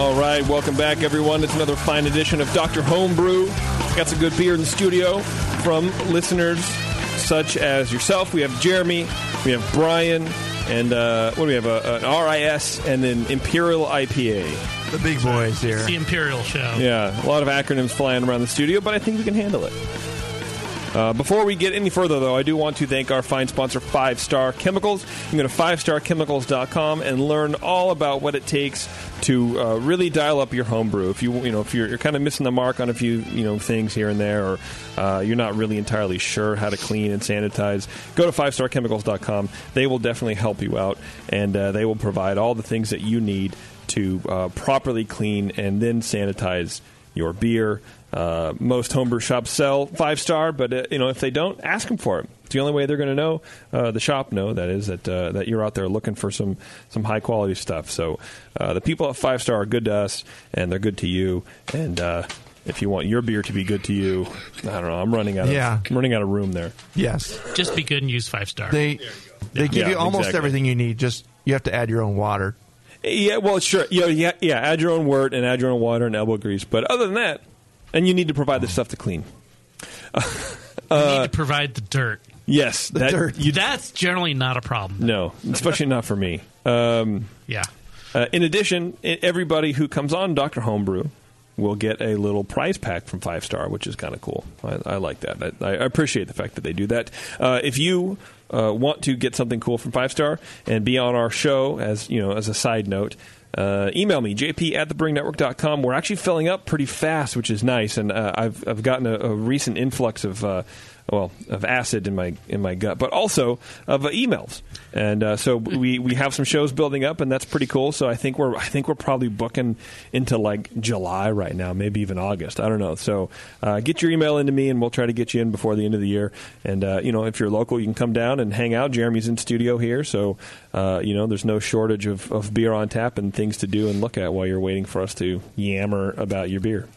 All right, welcome back, everyone. It's another fine edition of Dr. Homebrew. Got some good beer in the studio from listeners such as yourself. We have Jeremy, we have Brian, and uh, what do we have? Uh, an RIS and an Imperial IPA. The big boys here. It's the Imperial show. Yeah, a lot of acronyms flying around the studio, but I think we can handle it. Uh, before we get any further, though, I do want to thank our fine sponsor, Five Star Chemicals. You can go to fivestarchemicals.com and learn all about what it takes to uh, really dial up your homebrew. If you you know if you're, you're kind of missing the mark on a few you know things here and there, or uh, you're not really entirely sure how to clean and sanitize, go to fivestarchemicals.com. They will definitely help you out, and uh, they will provide all the things that you need to uh, properly clean and then sanitize your beer. Uh, most homebrew shops sell five star, but uh, you know if they don't, ask them for it. It's the only way they're going to know. Uh, the shop know that is that uh, that you're out there looking for some some high quality stuff. So uh, the people at five star are good to us, and they're good to you. And uh, if you want your beer to be good to you, I don't know. I'm running out. Of, Yeah. I'm running out of room there. Yes. Just be good and use five star. They they give Yeah, you almost exactly. everything you need. Just you have to add your own water. Yeah, well, sure. You know, yeah, yeah. Add your own wort and add your own water and elbow grease. But other than that, and you need to provide the stuff to clean. you need to provide the dirt. Yes, The that- dirt. You, That's generally not a problem. no, especially not for me. Um, Yeah. Uh, in addition, everybody who comes on Dr. Homebrew will get a little prize pack from Five Star, which is kind of cool. I, I like that. I, I appreciate the fact that they do that. Uh, if you uh, want to get something cool from Five Star and be on our show, as you know, as a side note. Uh, email me jp at thebrewingnetwork.com we're actually filling up pretty fast which is nice and uh, I've, I've gotten a, a recent influx of uh, well of acid in my in my gut, but also of uh, emails. And uh, so we, we have some shows building up, and that's pretty cool. So I think we're I think we're probably booking into like July right now, maybe even August. I don't know. So uh, get your email into me, and we'll try to get you in before the end of the year. And uh, you know, if you're local, you can come down and hang out. Jeremy's in studio here, so uh, you know there's no shortage of, of beer on tap and things to do and look at while you're waiting for us to yammer about your beer.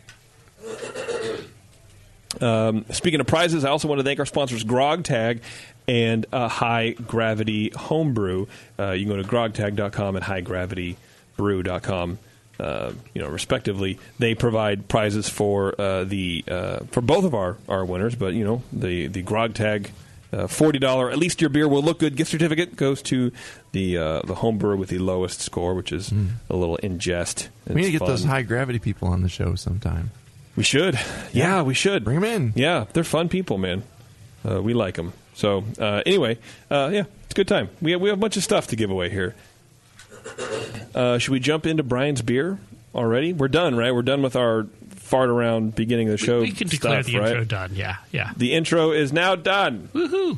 Um, speaking of prizes, I also want to thank our sponsors, Grog Tag and uh, High Gravity Homebrew. Uh, you can go to grogtag.com and highgravitybrew.com. Uh, you know, respectively, they provide prizes for uh, the uh, for both of our, our winners. But you know, the the Grog Tag uh, forty dollar at least your beer will look good gift certificate goes to the uh, the home brewer with the lowest score, which is a little ingest. we need to get fun. those high gravity people on the show sometime. We should. Yeah, we should. Bring them in. Yeah, they're fun people, man. Uh, we like them. So uh, anyway, uh, yeah, it's a good time. We have, we have a bunch of stuff to give away here. Uh, should we jump into Brian's beer already? We're done, right? We're done with our fart around beginning of the show. we can declare stuff, the right? intro done. Yeah, yeah. The intro is now done. Woohoo!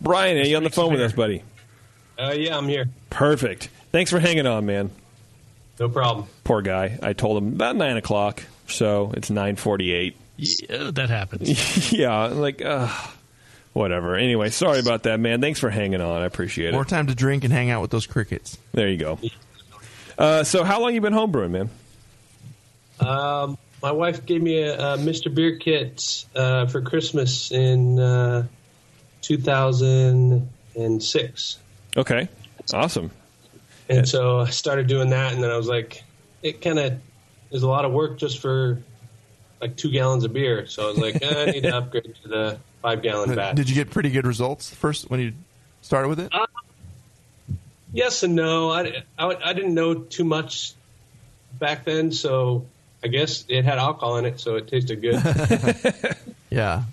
Brian, are you on the phone with us, buddy? Uh, yeah, I'm here. Perfect. Thanks for hanging on, man. No problem. Poor guy. I told him about nine o'clock, so it's nine forty-eight. Yeah, that happens. yeah, like uh, whatever. Anyway, sorry about that, man. Thanks for hanging on. I appreciate More it. More time to drink and hang out with those crickets. There you go. Uh, so, how long you been homebrewing, man? Um, my wife gave me a, a Mr. Beer kit uh, for Christmas in uh, 2006. Okay, awesome. And so I started doing that, and then I was like, it kind of is a lot of work just for like two gallons of beer. So I was like, eh, I need to upgrade to the five gallon batch. Did you get pretty good results first when you started with it? Yes and no. I, I, I didn't know too much back then, so I guess it had alcohol in it, so it tasted good. yeah.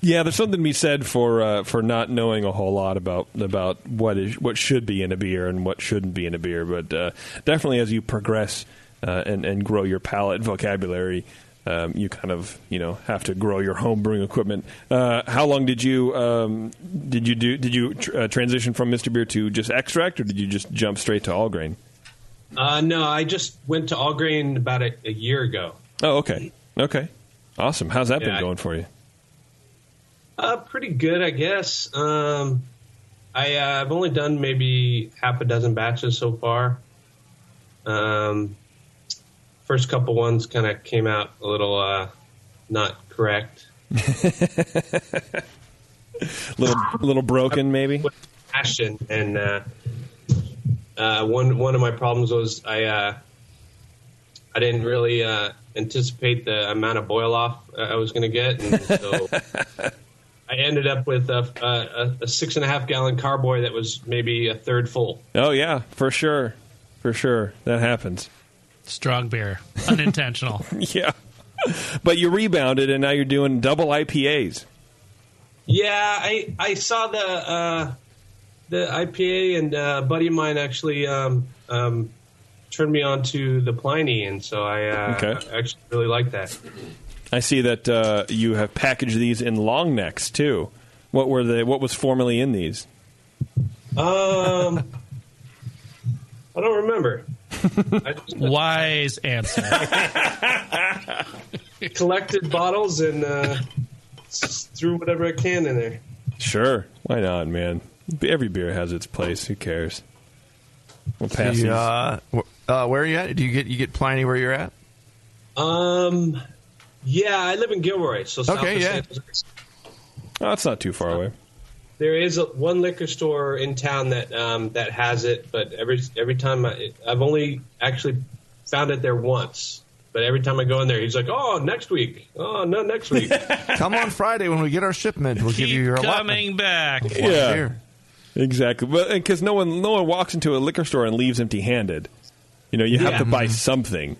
Yeah, there's something to be said for uh, for not knowing a whole lot about about what is what should be in a beer and what shouldn't be in a beer. But uh, definitely, as you progress uh, and and grow your palate vocabulary, um, you kind of you know have to grow your home brewing equipment. Uh, how long did you um, did you do did you tr- uh, transition from Mr. Beer to just extract, or did you just jump straight to all grain? Uh, no, I just went to all grain about a, a year ago. Oh, okay, okay, awesome. How's that Yeah, been I- going for you? Uh, pretty good, I guess. Um, I, uh, I've only done maybe half a dozen batches so far. Um, first couple ones kind of came out a little uh, not correct. little little broken, maybe. passion and uh, uh, one one of my problems was I uh, I didn't really uh, anticipate the amount of boil off uh, I was going to get, and so I ended up with a, a, a six and a half gallon carboy that was maybe a third full. Oh yeah, for sure, for sure that happens. Strong beer, unintentional. Yeah, but you rebounded, and now you're doing double IPAs. Yeah, I I saw the uh, the IPA, and uh, a buddy of mine actually um, um, turned me on to the Pliny, and so I uh, Okay. Actually really like that. I see that uh, you have packaged these in long necks too. What were the what was formerly in these? Um, I don't remember. I just Wise answer. collected bottles and uh, threw whatever I can in there. Sure, why not, man? Every beer has its place. Who cares? We'll pass You, these. uh, uh, where are you at? Do you get you get Pliny where you're at? Um, yeah, I live in Gilroy, so south Okay, of yeah. San Jose. oh, it's not too far away. There is a, one liquor store in town that um, that has it, but every every time I, I've only actually found it there once. But every time I go in there, he's like, "Oh, next week. Oh, no, next week." Come on Friday when we get our shipment. We'll give you your Keep allotment. coming back. Yeah. Beer. Exactly, but because no one no one walks into a liquor store and leaves empty handed. You know, you have Yeah. to buy something.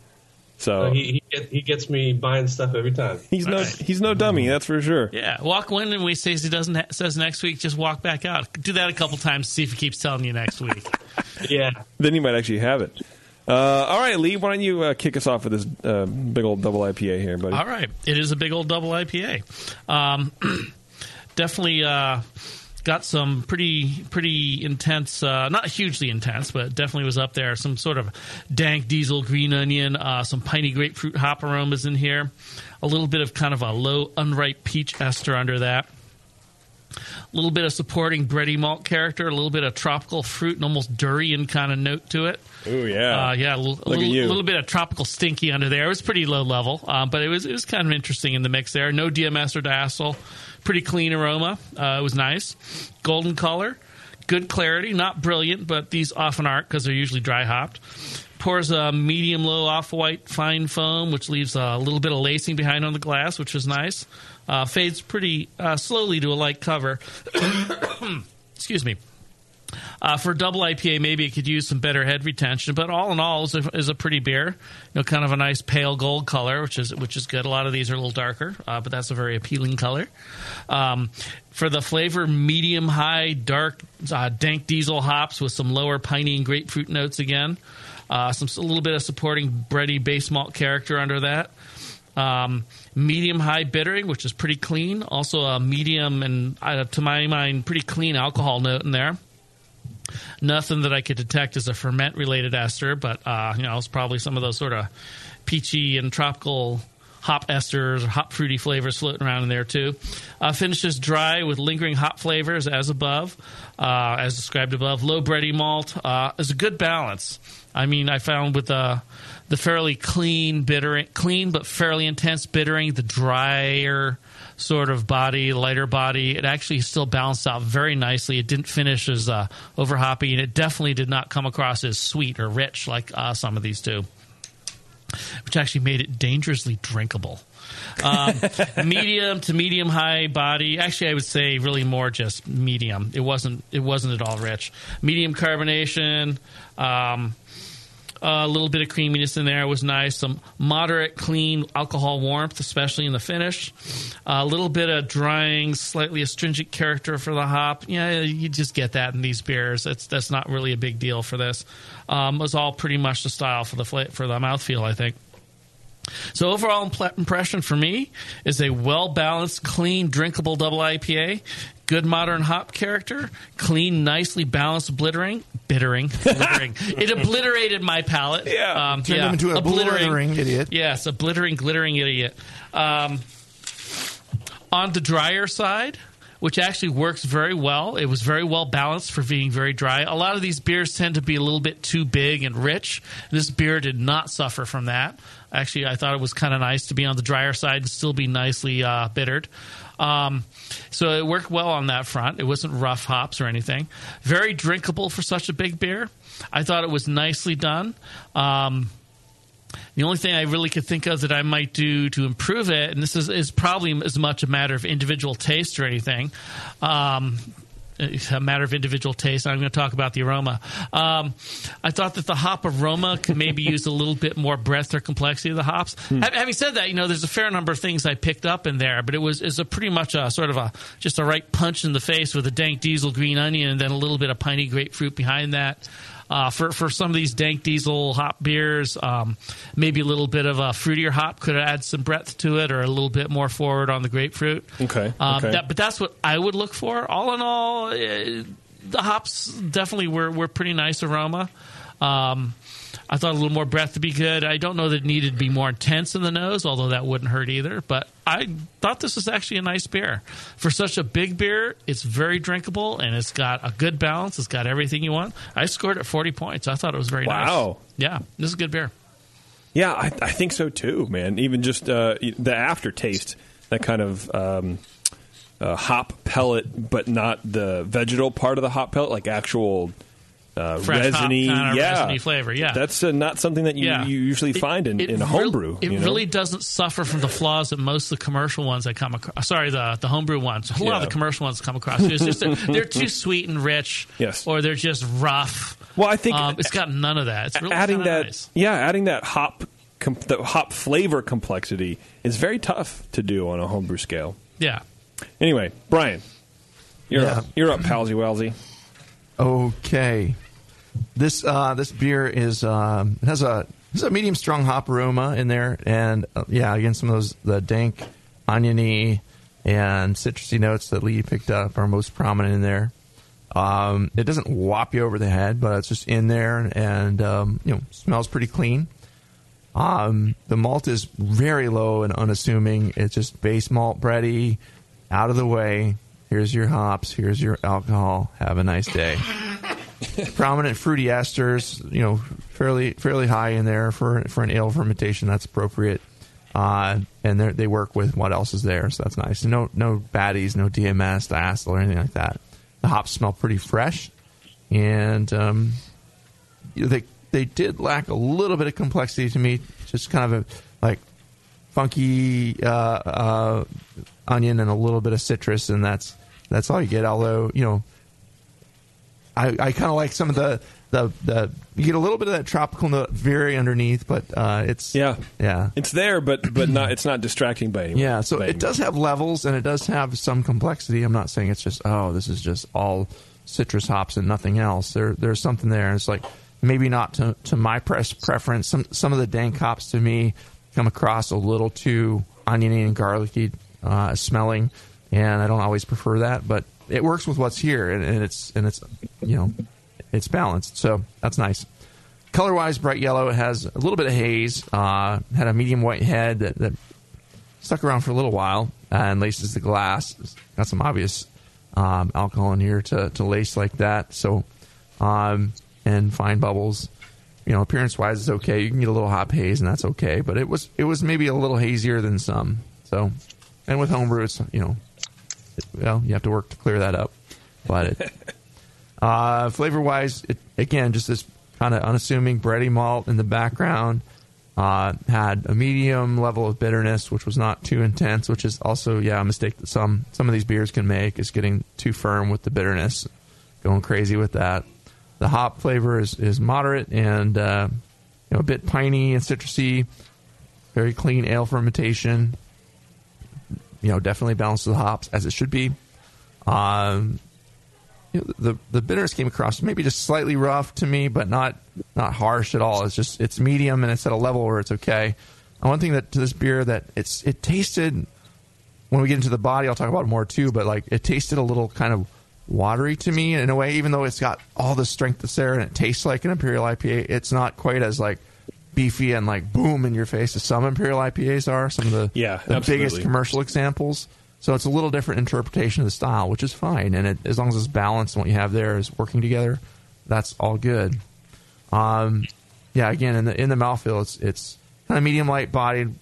So So he he, get, he gets me buying stuff every time. he's no Right. he's no dummy. That's for sure. Yeah, walk in and we says he doesn't ha- says next week. Just walk back out. Do that a couple times. See if he keeps telling you next week. Yeah. Then you might actually have it. Uh, all right, Lee, why don't you uh, kick us off with this uh, big old double IPA here, buddy? All right, it is a big old double IPA. Um, definitely uh, got some pretty pretty intense, uh, not hugely intense, but definitely was up there. Some sort of dank diesel green onion, uh, some piney grapefruit hop aromas in here, a little bit of kind of a low unripe peach ester under that. A little bit of supporting bready malt character, a little bit of tropical fruit and almost durian kind of note to it. Oh yeah. Uh, yeah, a at little, little bit of tropical stinky under there. It was pretty low level, um, but it was it was kind of interesting in the mix there. No DMS or diacetyl, pretty clean aroma. Uh, it was nice, golden color, good clarity. Not brilliant, but these often aren't because they're usually dry hopped. Pours a medium low off white fine foam, which leaves a little bit of lacing behind on the glass, which is nice. Uh, fades pretty uh, slowly to a light cover. Excuse me. Uh, for double IPA, maybe it could use some better head retention, but all in all, is a, is a pretty beer. You know, kind of a nice pale gold color, which is which is good. A lot of these are a little darker, uh, but that's a very appealing color. Um, for the flavor, medium high, dark, uh, dank diesel hops with some lower piney and grapefruit notes again. Uh, some a little bit of supporting bready base malt character under that. Um, medium high bittering, which is pretty clean. Also a medium and uh, to my mind, pretty clean alcohol note in there. Nothing that I could detect as a ferment related ester, but uh, you know it's probably some of those sort of peachy and tropical hop esters or hop fruity flavors floating around in there too. Uh, finishes dry with lingering hop flavors as above, uh, as described above. Low bready malt uh, is a good balance. I mean, I found with the the fairly clean bittering, clean but fairly intense bittering, the drier sort of body, lighter body, it actually still balanced out very nicely. It didn't finish as uh, over hoppy, and it definitely did not come across as sweet or rich like uh, some of these do which actually made it dangerously drinkable. Um, medium to medium high body. Actually, I would say really more just medium. It wasn't. It wasn't at all rich. Medium carbonation. Um, a little bit of creaminess in there was nice. Some moderate, clean alcohol warmth, especially in the finish. a little bit of drying, slightly astringent character for the hop. Yeah, you just get that in these beers. That's that's not really a big deal for this. Um, was all pretty much the style for the for the mouthfeel, I think. So overall impression for me is a well balanced, clean, drinkable double IPA. Good modern hop character, clean, nicely balanced, obliterating, bittering, obliterating. it obliterated my palate. Yeah. um, Turned him into a blithering idiot. Yes, a blittering, glittering idiot. Um, on the drier side, which actually works very well. It was very well balanced for being very dry. A lot of these beers tend to be a little bit too big and rich. This beer did not suffer from that. Actually, I thought it was kind of nice to be on the drier side and still be nicely uh, bittered. Um, so it worked well on that front. It wasn't rough hops or anything. Very drinkable for such a big beer. I thought it was nicely done. Um, the only thing I really could think of that I might do to improve it, and this is, is probably as much a matter of individual taste or anything, um, it's a matter of individual taste. I'm going to talk about the aroma. Um, I thought that the hop aroma could maybe use a little bit more breadth or complexity of the hops. Ha- Having said that, you know, there's a fair number of things I picked up in there, but it was is a pretty much a sort of a just a right punch in the face with a dank diesel green onion and then a little bit of piney grapefruit behind that. Uh, for for some of these dank diesel hop beers, um, maybe a little bit of a fruitier hop could add some breadth to it, or a little bit more forward on the grapefruit. Okay, Um, okay. That, but that's what I would look for. All in all, eh, the hops definitely were were pretty nice aroma. Um, I thought a little more breath would be good. I don't know that it needed to be more intense in the nose, although that wouldn't hurt either. But I thought this was actually a nice beer. For such a big beer, it's very drinkable and it's got a good balance. It's got everything you want. I scored it 40 points. I thought it was very nice. Wow. Yeah, this is a good beer. Yeah, I, I think so too, man. Even just uh, the aftertaste, that kind of um, uh, hop pellet, but not the vegetal part of the hop pellet, like actual uh, Fresh resiny, yeah, resiny flavor, yeah. That's uh, not something that you, Yeah. you usually find in, in a real- homebrew. it you know? really doesn't suffer from the flaws that most of the commercial ones I come across. Sorry, the the homebrew ones. A lot Yeah. of the commercial ones come across. It's just that they're too sweet and rich, Yes. or they're just rough. Well, I think um, it's got none of that. It's really adding that, nice. yeah, adding that hop, com- the hop flavor complexity is very tough to do on a homebrew scale. Yeah. Anyway, Brian, you're Yeah. up. You're up, palsy walsy. Okay. This uh, this beer is um, has a has a medium strong hop aroma in there, and uh, yeah, again some of those the dank, oniony, and citrusy notes that Lee picked up are most prominent in there. Um, it doesn't whop you over the head, but it's just in there, and um, you know smells pretty clean. Um, the malt is very low and unassuming. It's just base malt bready, out of the way. Here's your hops. Here's your alcohol. Have a nice day. Prominent fruity esters, you know, fairly fairly high in there for for an ale fermentation. That's appropriate. Uh, and they work with what else is there, so that's nice. No no baddies, no DMS, diacetyl, or anything like that. The hops smell pretty fresh, and um, they they did lack a little bit of complexity to me. Just kind of a like funky uh, uh, onion and a little bit of citrus, and that's that's all you get. Although you know, I, I kind of like some of the, the the you get a little bit of that tropical note very underneath, but uh, it's Yeah, yeah It's there, but but not. It's not distracting by any. yeah, so it does have levels and it does have some complexity. I'm not saying it's just oh, this is just all citrus hops and nothing else. There, there's something there. It's like maybe not to, to my press preference. Some some of the dank hops to me come across a little too oniony and garlicky uh, smelling, and I don't always prefer that. But it works with what's here, and, and it's and it's you know it's balanced. So that's nice. Color wise, bright yellow. Has a little bit of haze. Uh, had a medium white head that, that stuck around for a little while and laces the glass. Got some obvious um, alcohol in here to, to lace like that. So, um, and fine bubbles. You know, appearance wise, it's okay. You can get a little hop haze, and that's okay. But it was it was maybe a little hazier than some. So, and with homebrew, it's you know, it, well, you have to work to clear that up. But it, uh, flavor wise, again, just this kind of unassuming bready malt in the background. Uh, had a medium level of bitterness, which was not too intense, which is also yeah a mistake that some some of these beers can make is getting too firm with the bitterness, going crazy with that. The hop flavor is, is moderate and uh, you know a bit piney and citrusy, very clean ale fermentation. You know, definitely balances the hops as it should be. Um, the the bitterness came across maybe just slightly rough to me, but not not harsh at all. It's just it's medium and it's at a level where it's okay. And one thing that to this beer that it's it tasted when we get into the body, I'll talk about it more too. But like it tasted a little kind of watery to me in a way, even though it's got all the strength that's there and it tastes like an imperial IPA. It's not quite as like beefy and like boom in your face as some imperial IPAs are. Some of the Yeah, the absolutely. biggest commercial examples. So it's a little different interpretation of the style, which is fine. And it, as long as it's balanced and what you have there is working together, that's all good. Um, yeah, again in the in the mouthfeel, it's it's kind of medium light bodied,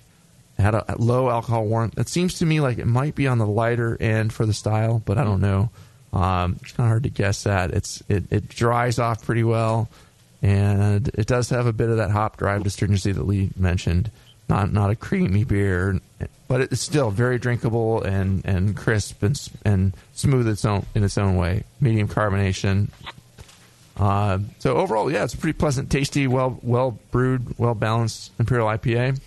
had a, a low alcohol warmth. It seems to me like it might be on the lighter end for the style, but I don't know. Um, it's kind of hard to guess that. It's it, it dries off pretty well, and it does have a bit of that hop drive astringency that Lee mentioned. Not not a creamy beer, but it's still very drinkable and, and crisp and and smooth its own in its own way. Medium carbonation. Uh, so overall, yeah, it's a pretty pleasant, tasty, well well brewed, well balanced imperial IPA.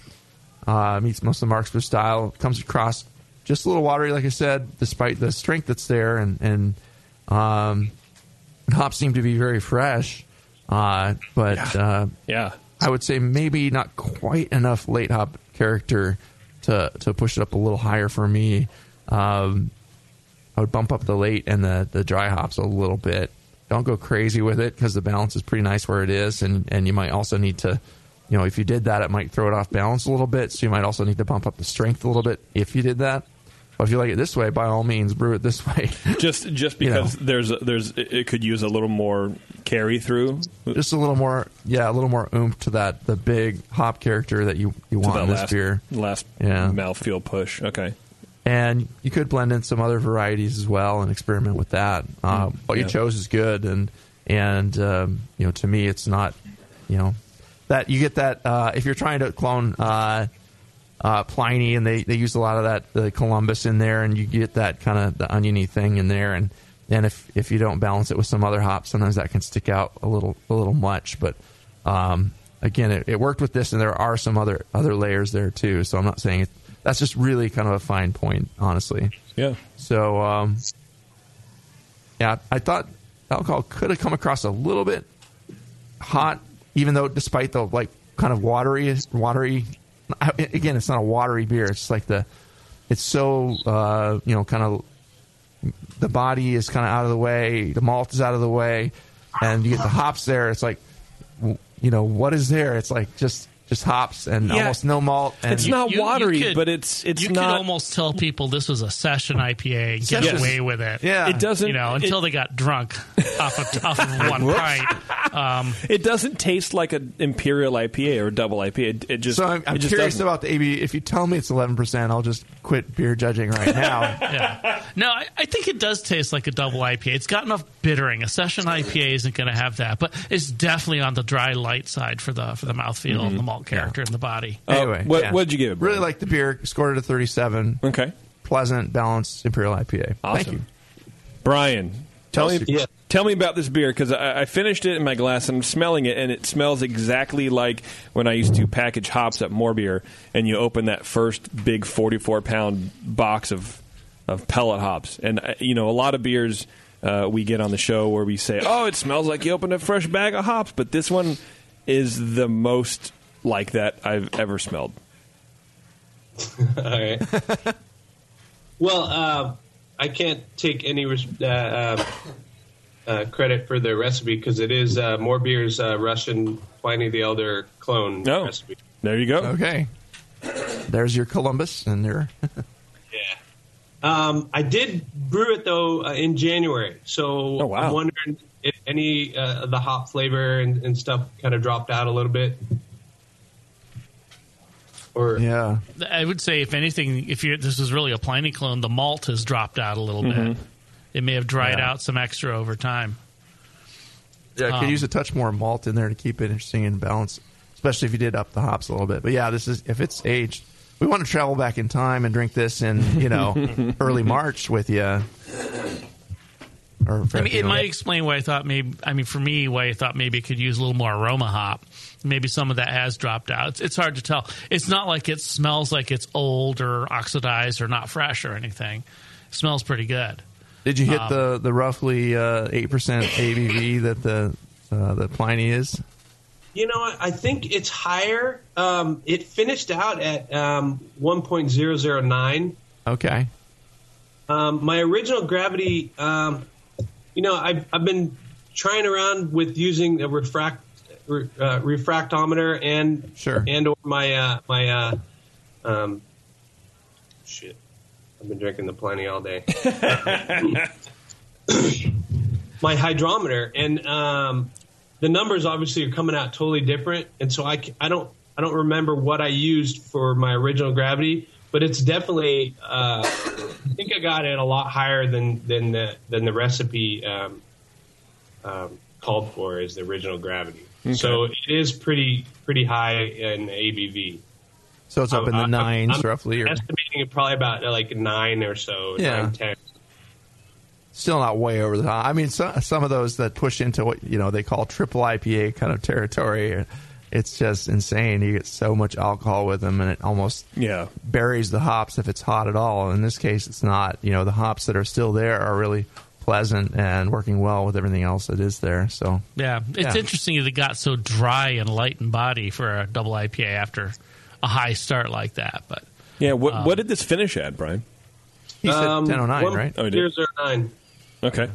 Uh, meets most of the marks for style. Comes across just a little watery, like I said, despite the strength that's there, and and um, hops seem to be very fresh. Uh, but uh, Yeah. I would say maybe not quite enough late hop character to to push it up a little higher for me. Um, I would bump up the late and the, the dry hops a little bit. Don't go crazy with it because the balance is pretty nice where it is, and and you might also need to, you know, if you did that, it might throw it off balance a little bit. So you might also need to bump up the strength a little bit if you did that. But if you like it this way, by all means, brew it this way. Just just You know. because there's there's it could use a little more carry through Just a little more, yeah, a little more oomph to that the big hop character that you you want that in this last beer. last Yeah. mouthfeel push. Okay. and you could blend in some other varieties as well and experiment with that. Uh, what you chose is good, and and um, you know to me it's not you know that you get that uh, if you're trying to clone uh, uh, Pliny and they, they use a lot of that the Columbus in there, and you get that kind of the oniony thing in there, and and if if you don't balance it with some other hops, sometimes that can stick out a little a little much, but. Um, Again, it, it worked with this, and there are some other other layers there too. So I'm not saying it, that's just really kind of a fine point, honestly. Yeah. So, um, yeah, I thought alcohol could have come across a little bit hot, even though despite the like kind of watery, watery. Again, it's not a watery beer. It's like the, it's so uh, you know, kind of the body is kind of out of the way, the malt is out of the way, and you get the hops there. It's like, you know, what is there? It's like just just hops and Yeah. almost no malt. And It's not You- you watery, could- but it's it's you not could almost tell people this was a session IPA and get Session. away with it. Yeah. it doesn't You know, until it, they got drunk off of, off of one pint. Um, it doesn't taste like an imperial IPA or a double IPA. It, it just So I'm, I'm just curious doesn't. about the AB. If you tell me it's 11, percent I'll just quit beer judging right now. yeah. No, I, I think it does taste like a double IPA. It's got enough bittering. A session IPA isn't going to have that, but it's definitely on the dry light side for the for the mouthfeel and the malt character in the body. Oh, anyway, what- yeah. what'd you give it, Really like the beer. Scored it a 37. Okay, Pleasant, balanced imperial IPA. awesome. Thank you. Brian. Tell me, Yeah. tell me about this beer because I, I finished it in my glass and I'm smelling it, and it smells exactly like when I used to package hops at More Beer, and you open that first big 44 pound box of of pellet hops, and uh, you know a lot of beers uh, we get on the show where we say, "Oh, it smells like you opened a fresh bag of hops," but this one is the most like that I've ever smelled. All right. well, uh, I can't take any res- uh, uh, uh, credit for the recipe because it is uh, More Beer's uh, Russian Pliny the Elder clone Oh, recipe. there you go. Okay. There's your Columbus and your. Yeah. Um, I did brew it though uh, in January, so Oh, wow. I'm wondering if any uh, of the hop flavor and, and stuff kind of dropped out a little bit. Or yeah. I would say, if anything, if you this is really a Pliny clone, the malt has dropped out a little bit. It may have dried Yeah. out some extra over time. Yeah, I could Um, use a touch more malt in there to keep it interesting and balanced, especially if you did up the hops a little bit. But yeah, this is if it's aged. We want to travel back in time and drink this in you know early March with you. Or I mean, it might explain why I thought maybe. I mean, for me, why I thought maybe it could use a little more aroma hop. Maybe some of that has dropped out. It's, it's hard to tell. It's not like it smells like it's old or oxidized or not fresh or anything. It smells pretty good. Did you hit um, the the roughly uh, eight percent ABV that the uh, that Pliny is? You know, I think it's higher. Um, it finished out at um, 1.009. Okay. Um, my original gravity, um, you know, I've, I've been trying around with using a refract re, uh, refractometer and Sure. and or my uh, my uh, um, shit. I've been drinking the Pliny all day. my hydrometer and um, the numbers obviously are coming out totally different, and so I, I don't I don't remember what I used for my original gravity, but it's definitely uh, I think I got it a lot higher than than the than the recipe um, um, called for as the original gravity. So it is pretty pretty high in ABV. So it's up in the I'm- nines I'm roughly, or estimating it probably about like nine or so, Yeah. nine ten. still not way over the top. I mean, some some of those that push into what you know they call triple IPA kind of territory. It's just insane. You get so much alcohol with them, and it almost Yeah. buries the hops if it's hot at all. In this case, it's not. You know, the hops that are still there are really pleasant and working well with everything else that is there. So Yeah, it's Yeah. interesting that it got so dry and light in body for a double IPA after a high start like that. But Yeah. What, what did this finish at, Brian? he said Um, 1009, one- right? Oh, he did. 009. Okay.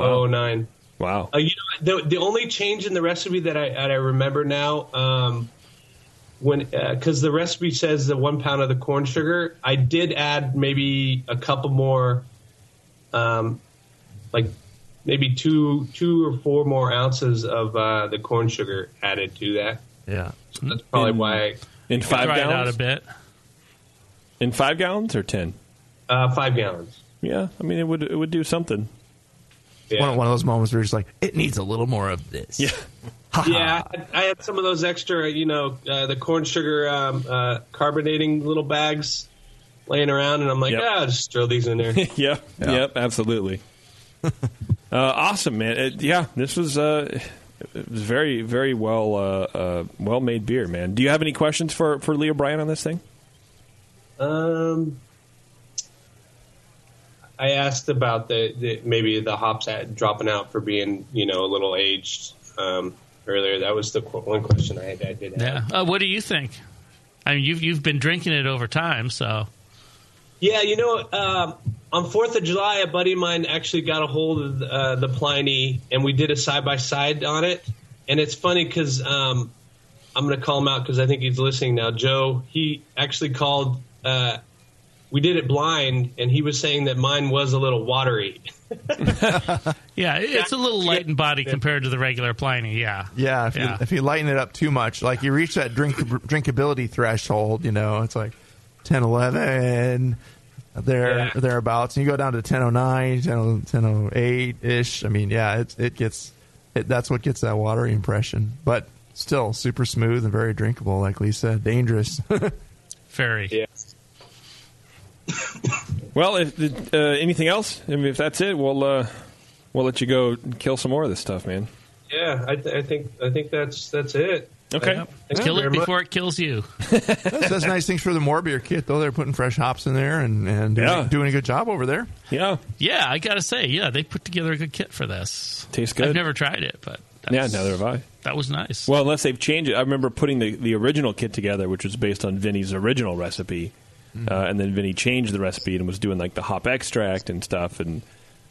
Oh nine. Wow. Uh, you know, the, the only change in the recipe that I, that I remember now, um, when because the recipe says the one pound of the corn sugar, I did add maybe a couple more, um, like maybe two two or four more ounces of uh, the corn sugar added to that. Yeah. So that's probably In- why I, In five dry it out gallons? a bit. In five gallons or ten? uh, five gallons. Yeah. I mean, it would it would do something. Yeah. One, one of those moments where you're just like, it needs a little more of this. Yeah. Yeah, I, I had some of those extra, you know, uh, the corn sugar um, uh, carbonating little bags laying around, and I'm like, Yep. ah, just throw these in there. yep. Yep. Absolutely. uh, awesome, man. It, yeah, this was uh, it was very very well uh, uh, well made beer, man. Do you have any questions for for Lee or Brian on this thing? Um, I asked about the, the maybe the hops at dropping out for being, you know, a little aged um, earlier. That was the qu- one question I, I did. Yeah. Have. Uh, what do you think? I mean, you've you've been drinking it over time, so Yeah, you know, um, on Fourth of July, a buddy of mine actually got a hold of uh, the Pliny, and we did a side by side on it. And it's funny because um, I'm going to call him out because I think he's listening now. Joe, he actually called. Uh, we did it blind, and he was saying that mine was a little watery. yeah, it's a little light in body compared to the regular Pliny. Yeah. Yeah, if, Yeah. You, if you lighten it up too much, like you reach that drink drinkability threshold, you know, it's like 10, 11, there Yeah. thereabouts, and you go down to 1009, 1008 ish. I mean, yeah, it it gets it, that's what gets that watery impression, but still super smooth and very drinkable. Like Lisa. dangerous. Very. Yeah. Well, if uh, anything else, I mean, if that's it, we'll uh, we'll let you go kill some more of this stuff, man. Yeah, I, th- I think I think that's that's it. Okay. Yep. Kill it very much. before it kills you. that's, that's nice things for the more beer kit, though. They're putting fresh hops in there and and doing, Yeah. doing a good job over there. Yeah. Yeah, I gotta say, yeah, they put together a good kit for this. Tastes good. I've never tried it, but Yeah, that's- neither have I. That was nice. Well, unless they've changed it. I remember putting the, the original kit together, which was based on Vinnie's original recipe, uh, and then Vinny changed the recipe and was doing like the hop extract and stuff. And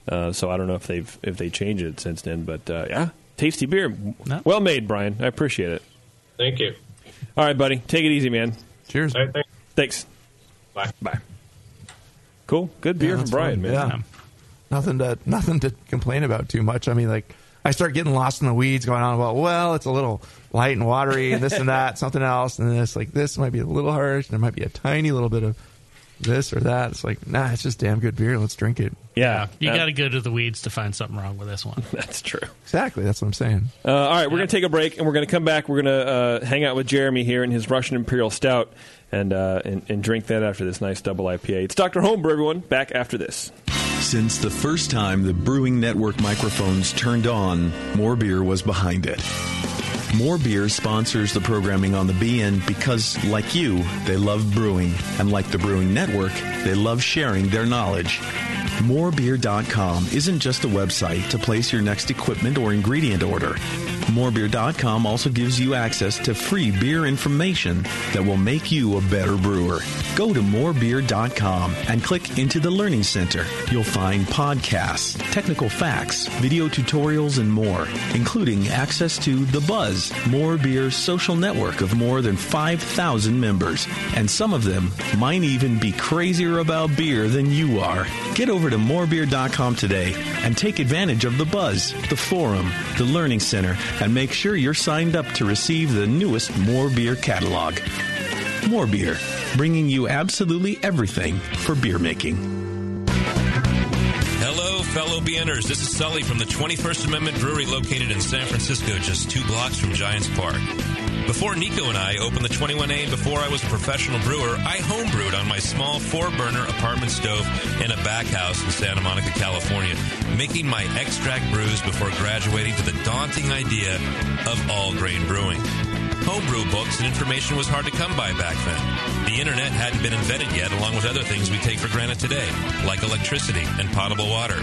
uh, so I don't know if they've if they changed it since then, but uh, yeah, tasty beer, No. well made, Brian. I appreciate it. Thank you. All right, buddy, take it easy, man. Cheers. All right, thanks. Thanks. Bye. Bye. Cool, good beer Yeah, from that's Brian, fun. man. Yeah. nothing to nothing to complain about too much. I mean, like I start getting lost in the weeds, going on about well, it's a little light and watery, and this and that, something else, and this like this might be a little harsh, and there might be a tiny little bit of this or that. It's like nah, it's just damn good beer. Let's drink it. Yeah, you uh, got to go to the weeds to find something wrong with this one. That's true. Exactly, that's what I'm saying. Uh, all right, we're going to take a break, and we're going to come back. We're going to uh, hang out with Jeremy here in his Russian Imperial Stout, and, uh, and and drink that after this nice double IPA. It's Doctor Homebrew, everyone. Back after this. Since the first time the Brewing Network microphones turned on, More Beer was behind it. More Beer sponsors the programming on the BN because, like you, they love brewing. And like the Brewing Network, they love sharing their knowledge. Morebeer.com isn't just a website to place your next equipment or ingredient order. Morebeer.com also gives you access to free beer information that will make you a better brewer. Go to morebeer.com and click into the Learning Center. You'll find podcasts, technical facts, video tutorials, and more, including access to The Buzz, More Beer's social network of more than 5,000 members. And some of them might even be crazier about beer than you are. Get over to morebeer.com today and take advantage of The Buzz, the forum, the Learning Center, and make sure you're signed up to receive the newest More Beer catalog. More Beer, bringing you absolutely everything for beer making. Fellow BNers. This is Sully from the 21st Amendment Brewery located in San Francisco, just two blocks from Giants Park. Before Nico and I opened the 21A and before I was a professional brewer, I homebrewed on my small four burner apartment stove in a back house in Santa Monica, California, making my extract brews before graduating to the daunting idea of all grain brewing. Homebrew books and information was hard to come by back then. The internet hadn't been invented yet, along with other things we take for granted today, like electricity and potable water.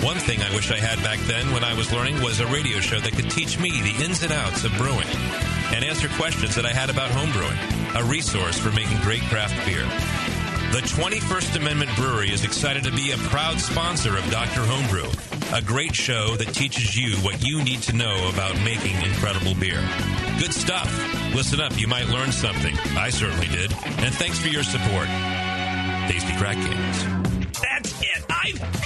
One thing I wish I had back then when I was learning was a radio show that could teach me the ins and outs of brewing and answer questions that I had about homebrewing, a resource for making great craft beer. The 21st Amendment Brewery is excited to be a proud sponsor of Dr. Homebrew, a great show that teaches you what you need to know about making incredible beer. Good stuff. Listen up, you might learn something. I certainly did. And thanks for your support. Tasty Crack Games. That's it. I've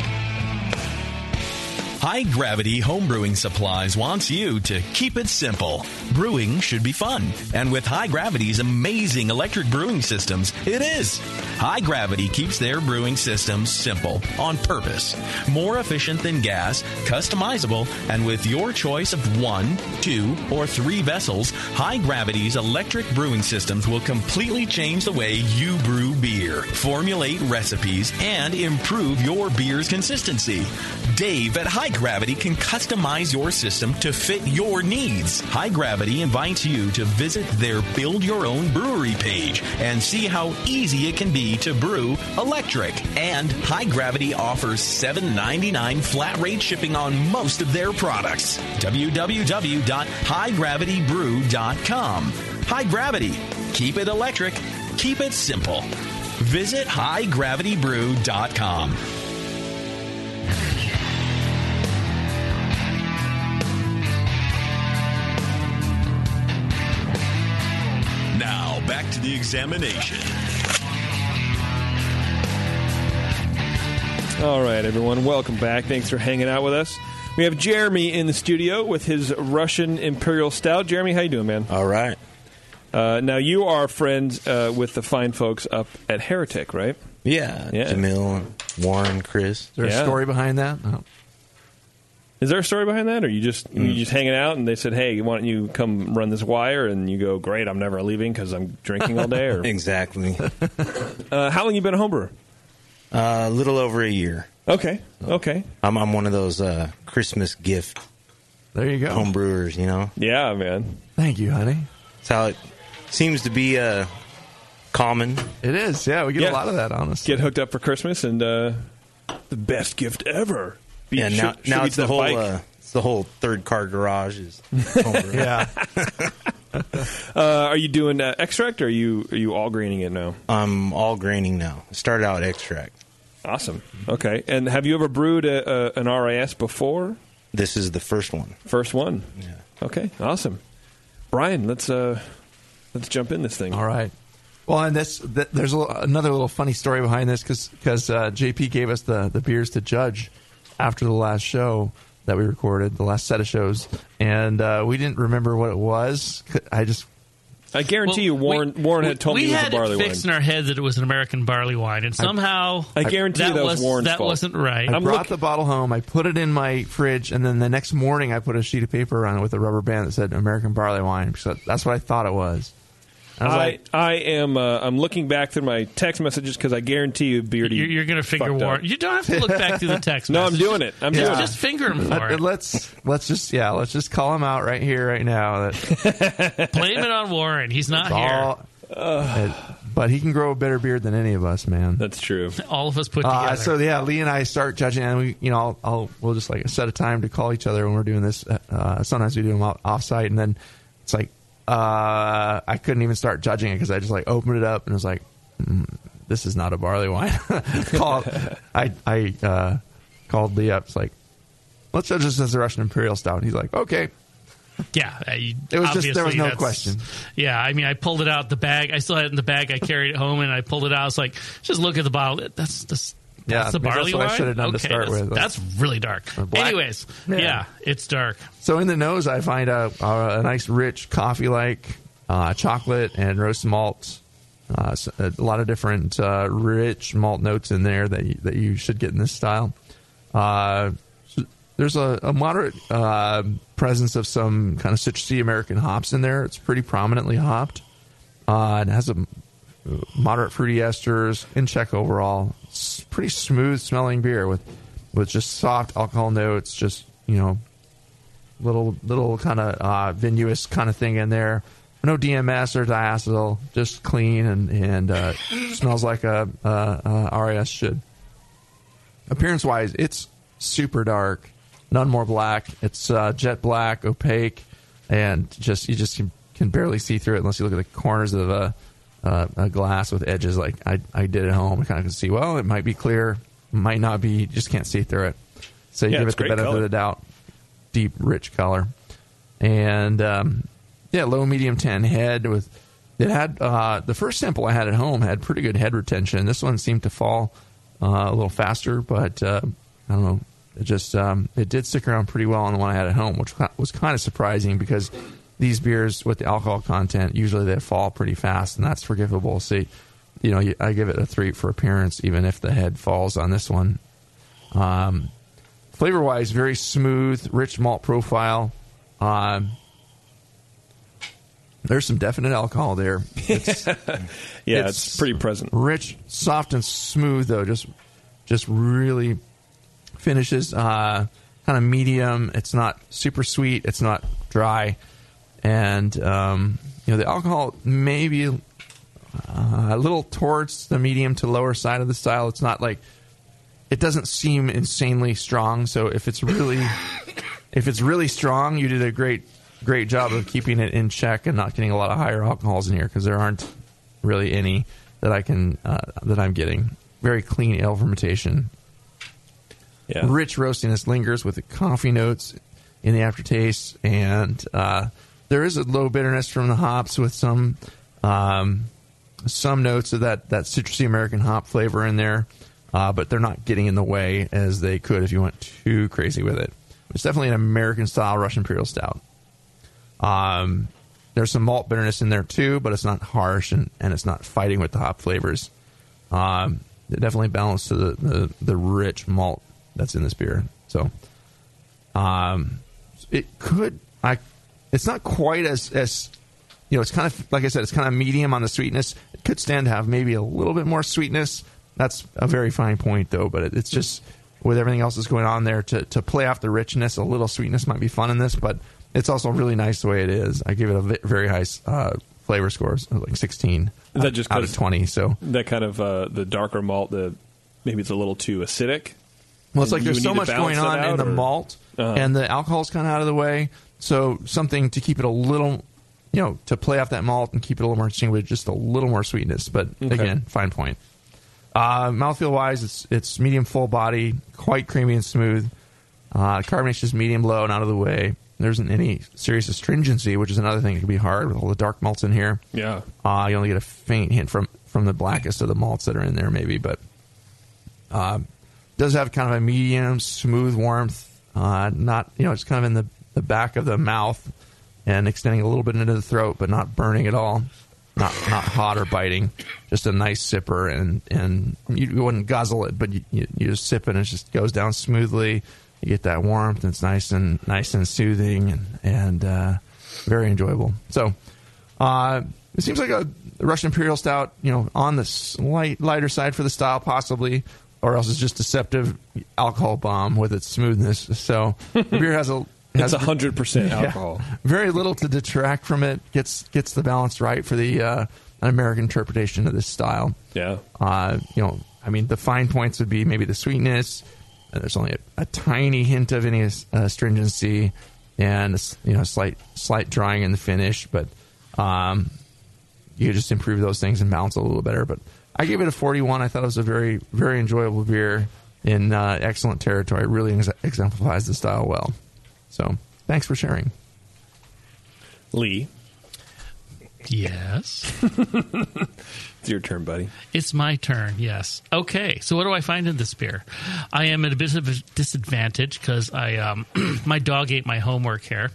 High Gravity Homebrewing Supplies wants you to keep it simple. Brewing should be fun. And with High Gravity's amazing electric brewing systems, it is. High Gravity keeps their brewing systems simple, on purpose. More efficient than gas, customizable, and with your choice of one, two, or three vessels, High Gravity's electric brewing systems will completely change the way you brew beer, formulate recipes, and improve your beer's consistency. Dave at High Gravity can customize your system to fit your needs. High Gravity invites you to visit their Build Your Own Brewery page and see how easy it can be to brew electric. And High Gravity offers $7.99 flat rate shipping on most of their products. www.highgravitybrew.com. High Gravity. Keep it electric. Keep it simple. Visit highgravitybrew.com. the examination. All right, everyone, welcome back. Thanks for hanging out with us. We have Jeremy in the studio with his Russian Imperial Stout. Jeremy, how you doing, man? All right. Uh, now you are friends uh, with the fine folks up at Heretic, right? Yeah, Yeah. Jamil, Warren, Chris. Is there Yeah. a story behind that? No. Is there a story behind that, or you just Mm. you just hanging out and they said, "Hey, why don't you come run this wire?" And you go, "Great, I'm never leaving because I'm drinking all day." Or Exactly. uh, how long you been a homebrewer? Uh, a little over a year. Okay, okay, I'm, I'm one of those uh, Christmas gift There you go. home brewers, you know? yeah, man. Thank you, honey. That's how it seems to be uh, common. It is. Yeah, we get Yeah. a lot of that, honestly. Get hooked up for Christmas and uh, the best gift ever. Beat- Yeah, now, should- should now beat it's the that whole uh, it's the whole third car garage is home yeah. Uh, are you doing uh, extract or are you are you all graining it now? I'm all graining now. I started out extract. Awesome. Okay. And have you ever brewed a, a, an RIS before? This is the first one. First one. Yeah. Okay. Awesome. Brian, let's uh, Let's jump in this thing. All right. Well, and this th- there's a, another little funny story behind this because uh, JP gave us the the beers to judge after the last show that we recorded, the last set of shows, and uh, we didn't remember what it was. I just I guarantee you, Warren Warren had told we me it was had a barley it fixed in our heads that it was an American barley wine, and somehow I guarantee that that was was Warren's that fault. wasn't right. I brought the bottle home. I put it in my fridge, and then the next morning I put a sheet of paper on it with a rubber band that said American barley wine. So that's what I thought it was. And I was I, like, I am. Uh, I'm looking back through my text messages because I guarantee you, Beardy. You're, you're going to finger. Warren. You don't have to look back through the text. No, I'm doing it. I'm just, doing it. finger him for Let, it. let's let's just yeah, let's just call him out right here, right now. That Blame it on Warren. He's not It's all- Uh, but he can grow a better beard than any of us, man. That's true. All of us put Uh, together. so yeah, Lee and I start judging, and we, you know, I'll, I'll we'll just like set a time to call each other when we're doing this. Uh, sometimes we do them off, off-site, and then it's like uh, I couldn't even start judging it because I just like opened it up and was like, mm, this is not a barley wine. Call, I I uh, called Lee up. It's like, let's judge this as a Russian Imperial Stout. And he's like, okay. Yeah, you- It was just- there was no question. Yeah, I mean, I pulled it out the bag. I still had it in the bag. I carried it home, and I pulled it out. I was like, just look at the bottle. That's that's. Yeah, that's the maybe that's barley what I wine. should have done to okay, start that's, with. That's really dark. Anyways, Yeah. yeah. it's dark. So in the nose, I find a, a, a nice, rich coffee-like uh, chocolate and roast malt. Uh, a lot of different uh, rich malt notes in there that you, that you should get in this style. Uh, there's a, a moderate uh, presence of some kind of citrusy American hops in there. It's pretty prominently hopped. Uh, it has a moderate fruity esters in check overall. It's pretty smooth smelling beer with with just soft alcohol notes. Just you know, little little kind of uh, vinous kind of thing in there. No DMS or diacetyl, just clean and and uh, smells like a, a, a RIS should. Appearance wise, it's super dark, none more black. It's uh, jet black, opaque, and just you just can, can barely see through it unless you look at the corners of a, uh, a glass with edges. Like I I did at home, I kind of can see. Well, it might be clear, might not be. You just can't see through it. So you Yeah, give it the benefit color. of the doubt. Deep, rich color, and um, yeah, low medium tan head with. It had uh, the first sample I had at home had pretty good head retention. This one seemed to fall uh, a little faster, but uh, I don't know. It just um, it did stick around pretty well on the one I had at home, which was kind of surprising because these beers with the alcohol content usually they fall pretty fast, and that's forgivable. See, you know, I give it a three for appearance, even if the head falls on this one. Um, flavor wise, very smooth, rich malt profile. Um, there's some definite alcohol there. It's, Yeah, it's pretty present. Rich, soft, and smooth though. Just, just really finishes uh, kind of medium. It's not super sweet. It's not dry, and um, you know the alcohol maybe uh, a little towards the medium to lower side of the style. It's not like it doesn't seem insanely strong. So if it's really if it's really strong, you did a great great job of keeping it in check and not getting a lot of higher alcohols in here because there aren't really any that I can uh, that I'm getting. Very clean ale fermentation. Yeah. Rich roastiness lingers with the coffee notes in the aftertaste, and uh, there is a low bitterness from the hops with some um, some notes of that that citrusy American hop flavor in there, uh, but they're not getting in the way as they could if you went too crazy with it. It's definitely an American style Russian Imperial Stout. Um, there's some malt bitterness in there too, but it's not harsh and, and it's not fighting with the hop flavors. Um, it definitely balanced to the, the, the rich malt that's in this beer. So, um, it could I. It's not quite as as you know. It's kind of like I said. It's kind of medium on the sweetness. It could stand to have maybe a little bit more sweetness. That's a very fine point though. But it, it's just with everything else that's going on there to to play off the richness. A little sweetness might be fun in this, but it's also really nice the way it is. I give it a very high uh, flavor scores, like sixteen Is that just out of twenty. So that kind of uh, the darker malt, the maybe it's a little too acidic. Well, it's like there's so much going on in out, the malt, Uh-huh. and the alcohol's kind of out of the way. So something to keep it a little, you know, to play off that malt and keep it a little more interesting with just a little more sweetness. But Okay. again, fine point. Uh, mouthfeel wise, it's it's medium full body, quite creamy and smooth. Uh, carbonation is just medium low and out of the way. there isn't any serious astringency, which is another thing that can be hard with all the dark malts in here. Yeah. Uh, you only get a faint hint from from the blackest of the malts that are in there, maybe, but uh, does have kind of a medium, smooth warmth. Uh, not you know, it's kind of in the the back of the mouth and extending a little bit into the throat, but not burning at all. Not not hot or biting. Just a nice sipper, and and you wouldn't guzzle it, but you, you, you just sip it, and it just goes down smoothly. You get that warmth, and it's nice and nice and soothing, and and uh, very enjoyable. So. Uh, it seems like a Russian Imperial Stout, you know, on the slight lighter side for the style, possibly, or else it's just deceptive alcohol bomb with its smoothness. So the beer has a It's 100% Yeah. alcohol. very little to detract from it. Gets gets the balance right for the uh, an American interpretation of this style. Yeah. Uh, you know, I mean, the fine points would be maybe the sweetness. Uh, there's only a, a tiny hint of any uh, astringency, and you know, slight slight drying in the finish. But um, you just improve those things and balance a little better. But I gave it a 41. I thought it was a very very enjoyable beer in uh, excellent territory. It really ex- exemplifies the style well. So thanks for sharing. Lee. Yes. It's your turn, buddy. It's my turn, yes. Okay, so what do I find in this beer? I am at a bit of a disadvantage because I um, my dog ate my homework here,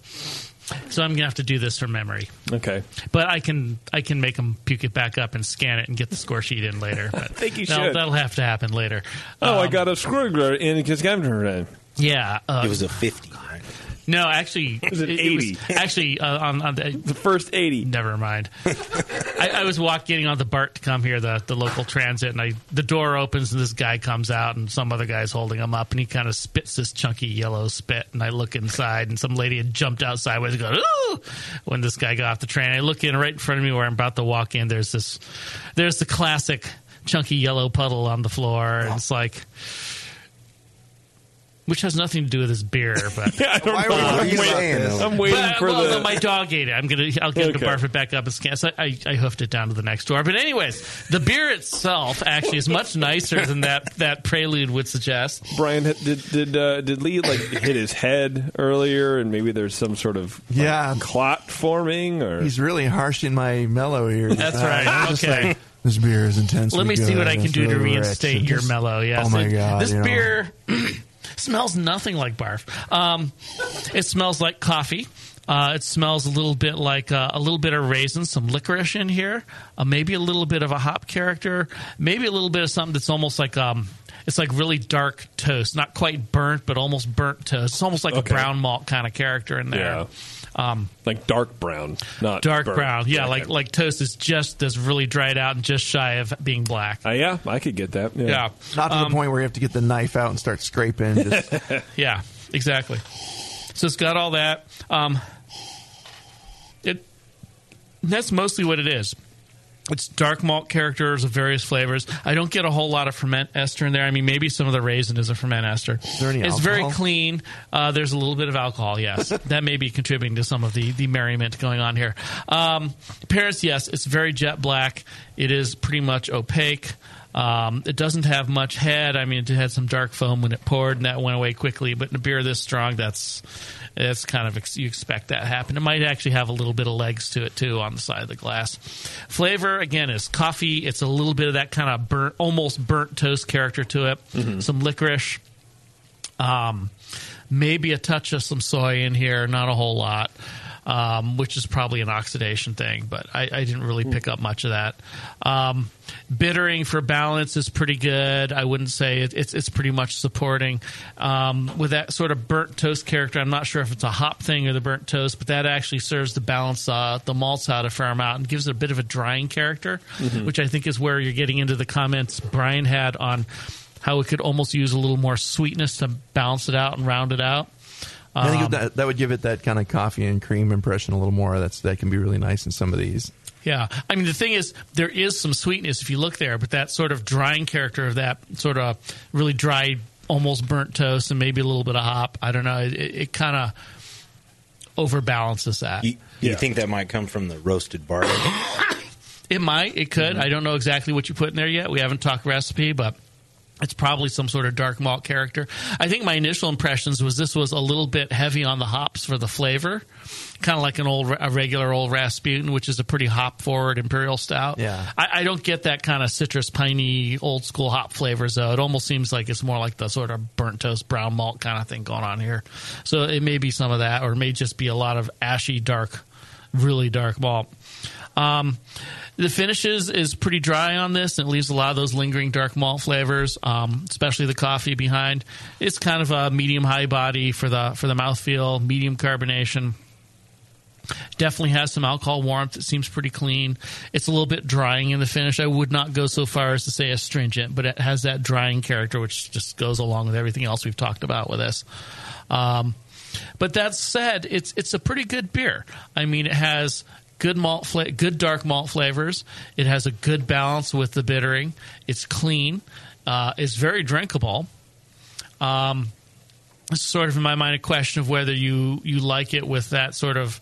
so I'm gonna have to do this from memory. Okay. But I can I can make him puke it back up and scan it and get the score sheet in later. But think you that'll, should. That'll have to happen later. Oh, I Um, got a screw in because Kiscavner. Yeah, uh, It was a 50, right? No, actually, was an 80. actually, uh, on, on the, The first 80. Never mind. I, I was walking getting on the BART to come here, the, the local transit, and I the door opens and this guy comes out and some other guy's holding him up and he kind of spits this chunky yellow spit and I look inside and some lady had jumped out sideways and go ooh when this guy got off the train. I look in right in front of me where I'm about to walk in. There's this there's the classic chunky yellow puddle on the floor and it's like. Which has nothing to do with his beer, but I don't Why know. were you I'm, waiting, saying that? I'm waiting but, for well, the. no, my dog ate it. I'm gonna. I'll get him to Okay. barf it back up and scan. So I, I hoofed it down to the next door. But anyways, the beer itself actually is much nicer than that that prelude would suggest. Brian, did did uh, did Lee like hit his head earlier, and maybe there's some sort of like, Yeah. clot forming, or He's really harsh in my mellow ears. That's Uh, right. I'm just Okay. like, this beer is intense. Let me see what I can do to really rich. reinstate It your mellow. Yes. Oh my It- god! This you know. beer smells nothing like barf. Um, it smells like coffee. Uh, it smells a little bit like uh, a little bit of raisins, some licorice in here, uh, maybe a little bit of a hop character, maybe a little bit of something that's almost like um, it's like really dark toast, not quite burnt, but almost burnt toast. It's almost like Okay. a brown malt kind of character in there. Yeah. Um, like dark brown, not dark burnt. brown, yeah, Okay. like like toast is just this really dried out and just shy of being black. Uh, yeah, I could get that. Yeah. yeah, Not to Um, the point where you have to get the knife out and start scraping. Just, Yeah, exactly. So it's got all that. Um, it that's mostly what it is. It's dark malt characters of various flavors. I don't get a whole lot of ferment ester in there. I mean, maybe some of the raisin is a ferment ester. there any it's very clean. Uh, there's a little bit of alcohol, yes. that may be contributing to some of the, the merriment going on here. Um, appearance, yes, it's very jet black. It is pretty much opaque. Um, it doesn't have much head. I mean, it had some dark foam when it poured, and that went away quickly. But in a beer this strong, that's that's kind of ex- you expect that to happen. It might actually have a little bit of legs to it too on the side of the glass. Flavor again is coffee. It's a little bit of that kind of burnt, almost burnt toast character to it. Some licorice. Um, maybe a touch of some soy in here, not a whole lot, um, which is probably an oxidation thing, but I, I didn't really pick up much of that. Um, bittering for balance is pretty good. I wouldn't say it, it's it's pretty much supporting. Um, with that sort of burnt toast character, I'm not sure if it's a hop thing or the burnt toast, but that actually serves to balance uh, the malts out a fair amount and gives it a bit of a drying character, which I think is where you're getting into the comments Brian had on how it could almost use a little more sweetness to balance it out and round it out. I think Um, that, that would give it that kind of coffee and cream impression a little more. That's that can be really nice in some of these. Yeah, I mean the thing is, there is some sweetness if you look there, but that sort of drying character of that sort of really dry, almost burnt toast, and maybe a little bit of hop. I don't know. It, it kind of overbalances that. You, you Yeah. think that might come from the roasted barley? It might. It could. I don't know exactly what you put in there yet. We haven't talked recipe, but It's probably some sort of dark malt character. I think my initial impressions was this was a little bit heavy on the hops for the flavor, kind of like an old, a regular old Rasputin, which is a pretty hop forward imperial stout. Yeah. I, I don't get that kind of citrus, piney, old school hop flavors though. It almost seems like it's more like the sort of burnt toast, brown malt kind of thing going on here. So it may be some of that, or it may just be a lot of ashy, dark, really dark malt. Um, the finishes is pretty dry on this, and it leaves a lot of those lingering dark malt flavors, um, especially the coffee behind. It's kind of a medium high body for the for the mouthfeel, medium carbonation. Definitely has some alcohol warmth. It seems pretty clean. It's a little bit drying in the finish. I would not go so far as to say astringent, but it has that drying character, which just goes along with everything else we've talked about with this. Um, but that said, it's it's a pretty good beer. I mean, it has good malt, fla- good dark malt flavors. It has a good balance with the bittering. It's clean. Uh, it's very drinkable. Um, it's sort of in my mind a question of whether you you like it with that sort of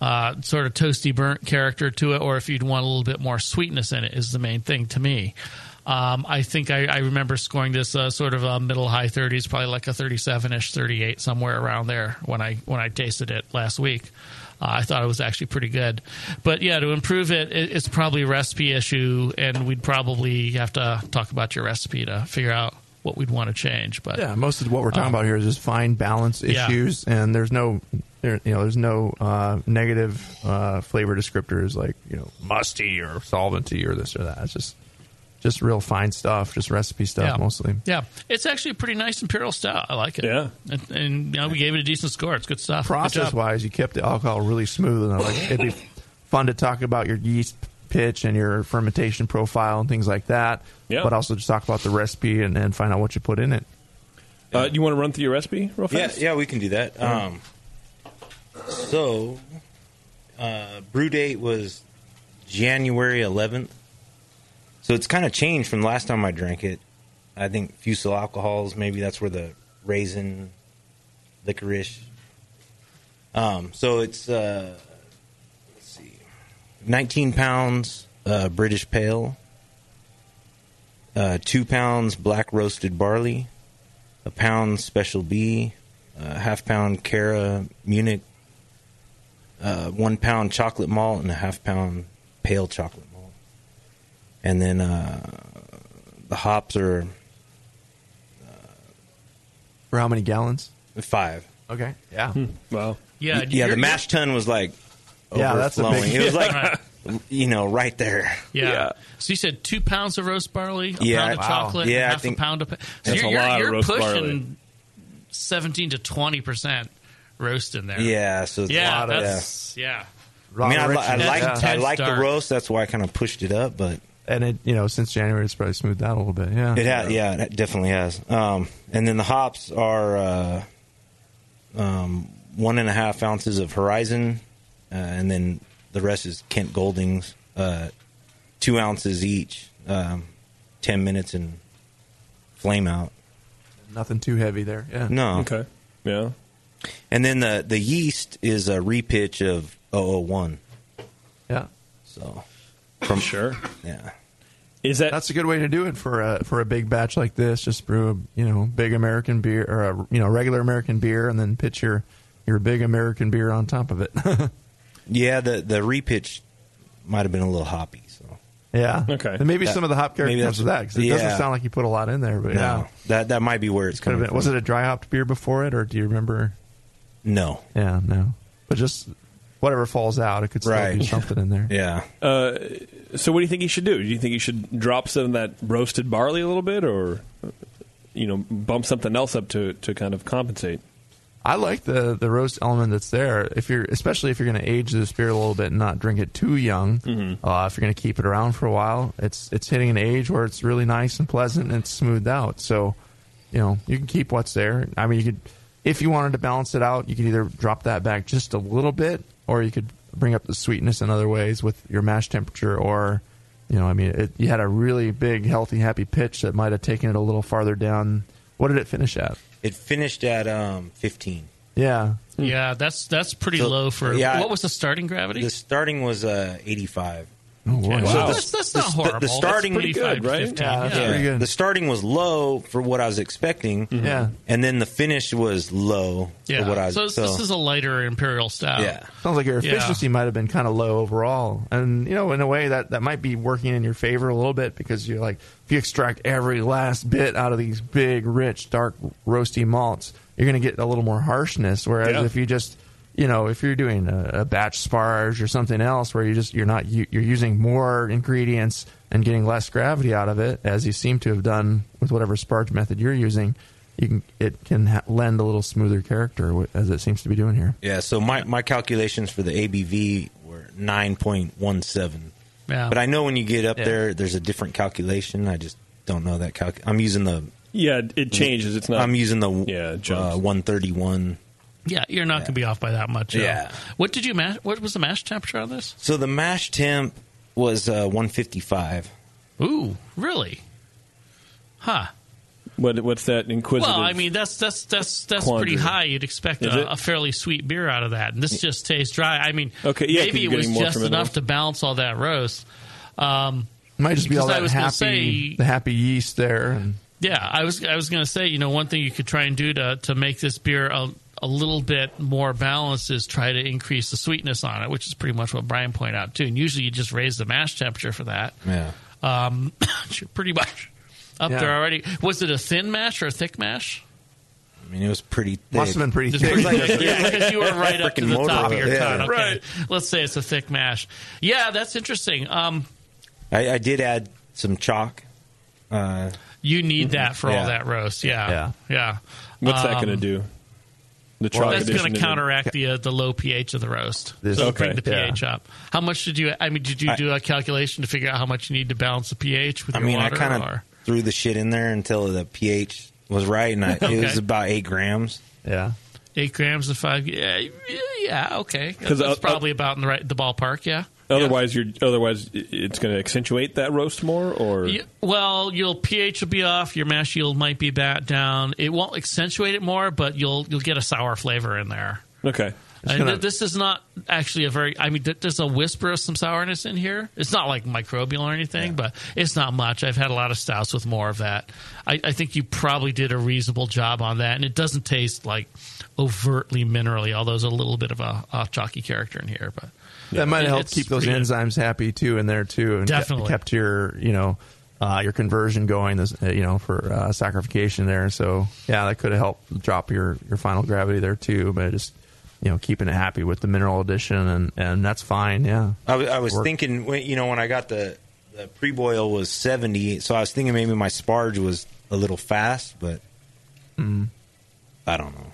uh, sort of toasty burnt character to it, or if you'd want a little bit more sweetness in it. Is the main thing to me. Um, I think I, I remember scoring this uh, sort of a middle high 30s, probably like a 37 ish, 38 somewhere around there when I when I tasted it last week. Uh, I thought it was actually pretty good, but yeah, to improve it, it, it's probably a recipe issue, and we'd probably have to talk about your recipe to figure out what we'd want to change. But Yeah, most of what we're talking Um, about here is just fine balance yeah. issues, and there's no, there, you know, there's no uh, negative uh, flavor descriptors like you know musty or solventy or this or that. It's just just real fine stuff, just recipe stuff Yeah. mostly. Yeah, it's actually a pretty nice imperial stout. I like it. Yeah, and, and you know, we gave it a decent score. It's good stuff. Good Process job. wise, you kept the alcohol really smooth, and like it'd be fun to talk about your yeast pitch and your fermentation profile and things like that. Yeah. But also just talk about the recipe and, and find out what you put in it. Uh, you want to run through your recipe real Yeah, fast? yeah, we can do that. Um, so, uh, brew date was January 11th. So it's kind of changed from the last time I drank it. I think fusel alcohols, maybe that's where the raisin, licorice. Um, so it's uh, let's see, 19 pounds uh, British pale, uh, two pounds black roasted barley, a pound special B, a half pound Cara Munich, uh, one pound chocolate malt, and a half pound pale chocolate. And then uh, the hops are For how many gallons? five. Okay. Yeah. Well Yeah. Y- yeah. you're- The mash tun was like Yeah, that's a overflowing. It was like Right. you know right there. Yeah. So you said two pounds of roast barley, a Yeah, pound of wow. chocolate, Yeah, and I half think a pound of. Pa- so that's you're, a you're, lot of you're roast pushing barley. seventeen to twenty percent roast in there. Yeah, so it's a yeah, lot of- that's yeah. I mean, I, li- I That's like I like the dark. roast. That's why I kind of pushed it up, but And it, you know, since January, it's probably smoothed out a little bit. Yeah. It has, yeah, it definitely has. Um, and then the hops are uh, um, one and a half ounces of Horizon, uh, and then the rest is Kent Goldings, uh, two ounces each, um, ten minutes and flame out. Nothing too heavy there. Yeah. No, Okay. Yeah. And then the the yeast is a repitch of 001. Yeah. So from sure, yeah. Is that that's a good way to do it for a for a big batch like this? Just brew a you know big American beer or a you know regular American beer, and then pitch your your big American beer on top of it. Yeah, the the repitch might have been a little hoppy. So yeah. Okay. And maybe That- some of the hop character maybe comes with that because it yeah. doesn't sound like you put a lot in there. But no, yeah, that that might be where it's could have coming. been. Was it a dry hopped beer before it, or do you remember? No. Yeah, no. But just whatever falls out, it could still be Right. something in there. Yeah. Uh, so what do you think you should do? Do you think you should drop some of that roasted barley a little bit, or you know, bump something else up to to kind of compensate? I like the the roast element that's there. If you're, especially if you're going to age this beer a little bit and not drink it too young, Mm-hmm. uh, if you're going to keep it around for a while, it's it's hitting an age where it's really nice and pleasant and it's smoothed out. So, you know, you can keep what's there. I mean, you could, if you wanted to balance it out, you could either drop that back just a little bit, or you could bring up the sweetness in other ways with your mash temperature, or you know, I mean, it, you had a really big, healthy, happy pitch that might have taken it a little farther down. What did it finish at? It finished at um, 15. Yeah. Yeah, that's that's pretty So, low for. yeah, what was the starting gravity? The starting was uh, 85. Oh boy. Okay. So Wow. the- That's- that's not the- horrible. The That's starting pretty good, right? 15, Yeah, yeah. pretty good. The starting was low for what I was expecting. Mm-hmm. Yeah. and then the finish was low Yeah. for what I was. so, this- this is a lighter imperial style. Yeah. Sounds like your Yeah. efficiency might have been kind of low overall, and you know, in a way that that might be working in your favor a little bit because you're like, if you extract every last bit out of these big, rich, dark, roasty malts, you're going to get a little more harshness. Whereas Yeah. if you just you know, if you're doing a, a batch sparge or something else where you just you're not you, you're using more ingredients and getting less gravity out of it, as you seem to have done with whatever sparge method you're using, you can it can ha- lend a little smoother character as it seems to be doing here. Yeah, so my, my calculations for the ABV were 9.17. Yeah. But I know when you get up Yeah. there, there's a different calculation. I just don't know that calc. I'm using the. Yeah, it changes. It's not. I'm using the yeah, uh, 131. Yeah, you're not going to be off by that much. uh, Yeah. What did you mash? What was the mash temperature on this? So the mash temp was uh, 155. Ooh, really? Huh. What, what's that inquisitive? Well, I mean that's that's that's that's quandary. pretty high. You'd expect a, a fairly sweet beer out of that, and this just tastes dry. I mean, Okay, yeah, 'cause maybe it was just from it enough to balance all that roast. Um, Might just be because all I that was happy, say- the happy yeast there, and Yeah, I was I was going to say, you know, one thing you could try and do to to make this beer a, a little bit more balanced is try to increase the sweetness on it, which is pretty much what Brian pointed out too. And usually you just raise the mash temperature for that. Yeah. Um, pretty much up Yeah. there already. Was it a thin mash or a thick mash? I mean, it was pretty thick. Must have been pretty thick. pretty Like- thick. yeah, because you were right up to the top of your Yeah. tun. Okay. Right. Let's say it's a thick mash. Yeah, that's interesting. Um, I, I did add some chalk. Uh, you need that for Yeah. all that roast. Yeah, Yeah. yeah. What's that Um, going to do? The Well, that's going to counteract the uh, the low pH of the roast. This- so Okay. bring the Yeah. pH up. How much did you? I mean, did you do a calculation to figure out how much you need to balance the pH with I your mean, I water? kind of threw the shit in there until the pH was right, and I, Okay. it was about eight grams. Yeah. eight grams of five. Yeah, yeah, yeah okay. 'Cause, That's uh, probably about in the right the ballpark. Yeah. Otherwise, you're otherwise it's going to accentuate that roast more, or Yeah, well, your pH will be off. Your mash yield might be back down. It won't accentuate it more, but you'll you'll get a sour flavor in there. okay. And gonna- th- this is not actually a very. I mean, th- there's a whisper of some sourness in here. It's not like microbial or anything, but it's not much. I've had a lot of stouts with more of that. I, I think you probably did a reasonable job on that, and it doesn't taste like overtly minerally. Although there's a little bit of a, a chalky character in here, but that might help keep those enzymes happy too in there too, and Definitely. kept your you know uh, your conversion going, this, uh, you know, for uh, saccharification there. So yeah, that could have helped drop your your final gravity there too. But just you know, keeping it happy with the mineral addition, and and that's fine. Yeah, I, was- I was Work. thinking, when- you know, when I got the the pre boil was seventy, so I was thinking maybe my sparge was a little fast, but Mm. I don't know.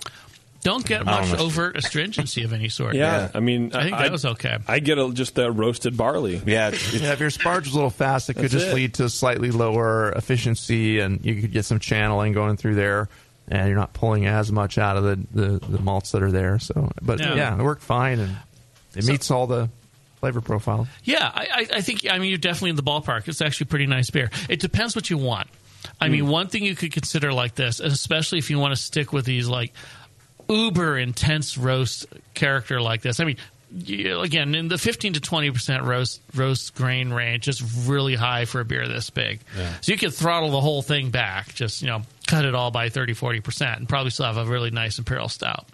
don't get I don't much overt astringency of any sort. Yeah, I mean, I think that was okay. I get a, just that roasted barley. Yeah, yeah. If your sparge was a little fast, it could That's just it. lead to slightly lower efficiency, and you could get some channeling going through there. And you're not pulling as much out of the, the, the malts that are there. So, but Yeah. yeah, it worked fine, and it meets all the flavor profile. Yeah, I, I, think. I mean, you're definitely in the ballpark. It's actually a pretty nice beer. It depends what you want. I mean, mm. one thing you could consider like this, and especially if you want to stick with these like uber intense roast character like this. I mean, you, again, in the 15 to 20 percent roast roast grain range is really high for a beer this big. So you could throttle the whole thing back, just you know, cut it all by 30, 40 percent, and probably still have a really nice imperial stout.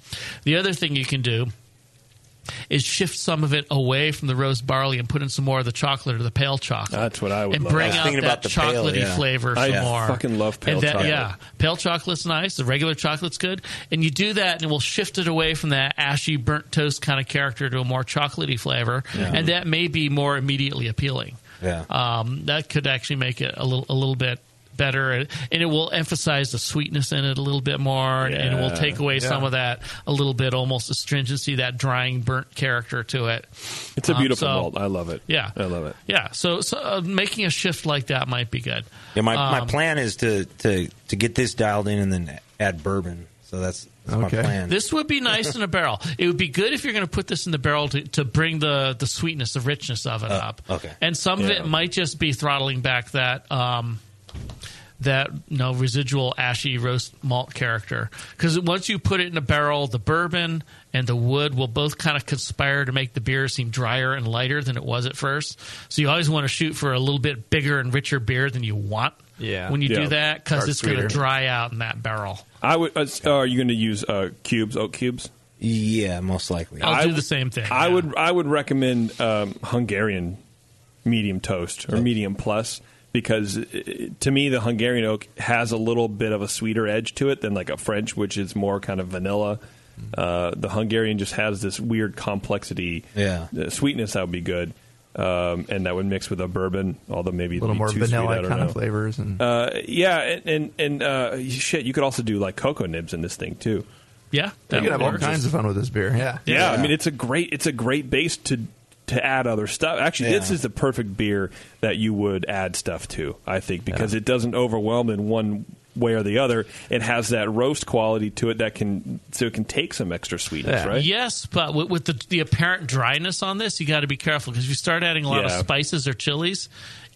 The other thing you can do is shift some of it away from the roast barley and put in some more of the chocolate or the pale chocolate. That's what I would and love. bring I was out that about the pale, chocolatey yeah. flavor I some more. I fucking love pale and that, chocolate. Yeah, pale chocolate's nice. The regular chocolate's good, and you do that, and it will shift it away from that ashy burnt toast kind of character to a more chocolatey flavor, and that may be more immediately appealing. Yeah. Um, that could actually make it a little a little bit better, and it will emphasize the sweetness in it a little bit more, and it will take away some of that a little bit almost astringency, that drying burnt character to it. It's a Um, beautiful so- malt. I love it. Yeah, I love it. Yeah, so, so uh, making a shift like that might be good. Yeah, my, my Um, plan is to, to, to get this dialed in and then add bourbon. So that's, that's Okay. my plan. This would be nice in a barrel. It would be good if you're going to put this in the barrel to, to bring the, the sweetness, the richness of it up. okay. And some of it might just be throttling back that um, that you know residual ashy roast malt character because once you put it in a barrel, the bourbon and the wood will both kind of conspire to make the beer seem drier and lighter than it was at first. So you always want to shoot for a little bit bigger and richer beer than you want. Yeah. When you Yeah. do that, because it's going to dry out in that barrel. I would. Uh, are you going to use uh, cubes, oak cubes? Yeah, most likely. I'll I do w- the same thing. I yeah. would. I would recommend um, Hungarian medium toast or medium plus because uh, to me the Hungarian oak has a little bit of a sweeter edge to it than like a French, which is more kind of vanilla. Uh, the Hungarian just has this weird complexity. Yeah. the sweetness that would be good, um, and that would mix with a bourbon, although maybe a little be more too sweet, I vanilla don't kind know. of flavors and Uh, yeah, and and, and uh, shit, you could also do like cocoa nibs in this thing too. yeah, you that can have all would work. kinds of fun with this beer. Yeah. Yeah, I mean it's a great it's a great base to to add other stuff. Actually, this is the perfect beer that you would add stuff to. I think because it doesn't overwhelm in one way or the other. It has that roast quality to it that can so it can take some extra sweetness, Yeah. right? Yes, but with, with the, the apparent dryness on this, you got to be careful because if you start adding a lot Yeah. of spices or chilies,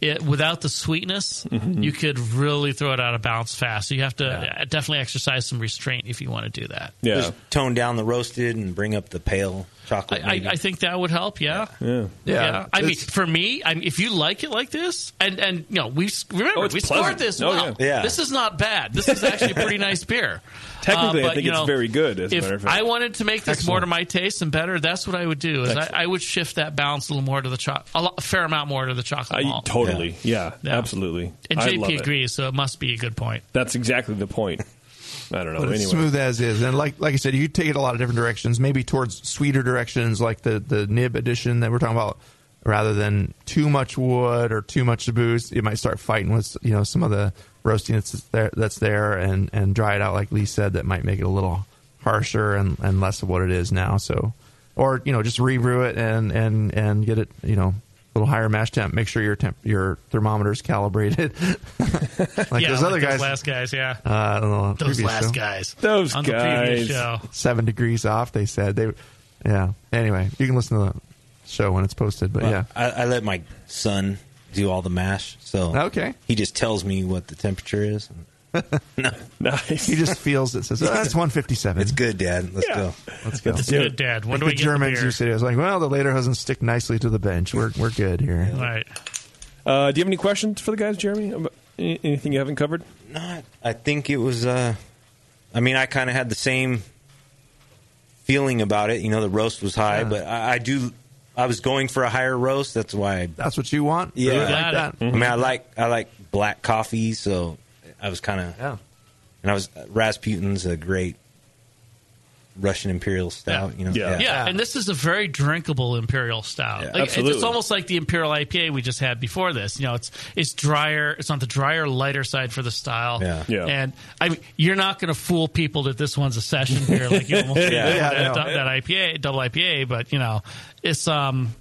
it, without the sweetness, Mm-hmm. you could really throw it out of balance fast. So you have to uh, definitely exercise some restraint if you want to do that. Yeah. Just tone down the roasted and bring up the pale chocolate. I, I. I think that would help. Yeah, Yeah. Yeah. I mean, for me, I mean, if you like it like this, and and you know, we remember Oh, we pleasant. scored this Oh, well. yeah. Yeah. This is not bad. This is actually a pretty nice beer. Technically, Uh, I think you it's very good. As a if matter of fact. I wanted to make this more to my taste and better, that's what I would do. Is I, I would shift that balance a little more to the chocolate, a, lot, a fair amount more to the chocolate I, malt. totally, yeah, Yeah. absolutely. And I love JP it. agrees, so it must be a good point. That's exactly the point. I don't know. But it's smooth as is, and like like I said, you take it a lot of different directions. Maybe towards sweeter directions, like the the nib edition that we're talking about, rather than too much wood or too much booze. You might start fighting with you know some of the roasting that's there, that's there, and and dry it out like Lee said. That might make it a little harsher and, and less of what it is now. So, or you know, just rebrew it and and and get it you know. A little higher mash temp. Make sure your temp, your thermometer's calibrated. like yeah, those like other guys, those last guys, yeah, uh, I don't know, those last show guys, Those on the previous guys. show. seven degrees off. They said they, yeah. Anyway, you can listen to the show when it's posted. But Well, yeah, I, I let my son do all the mash, so okay. he just tells me what the temperature is. no, nice. He just feels it. Says, oh, "That's one fifty seven. it's good, Dad. Let's Yeah. go. Let's go." It's do good, it. Dad. When Like do we the get Germans the beer? used to do. It's like, well, the later doesn't stick nicely to the bench. We're we're good here. Right. Uh, do you have any questions for the guys, Jeremy? Anything you haven't covered? Not. I think it was. uh I mean, I kind of had the same feeling about it. You know, the roast was high, Yeah. but I, I do. I was going for a higher roast. That's why. I, That's what you want. Yeah. Do it Got like it. that. I mean, I like I like black coffee, so I was kind of. Yeah. And I was uh, Rasputin's a great Russian Imperial Stout. You know. Yeah. Yeah, and this is a very drinkable imperial stout. Yeah. Like, it's- Absolutely. It's almost like the imperial IPA we just had before this. You know, it's it's drier. It's on the drier, lighter side for the style. Yeah. Yeah. And I mean, you're not going to fool people that this one's a session beer like you almost did Yeah. with Yeah, that, know. that IPA, double IPA. But you know, it's um,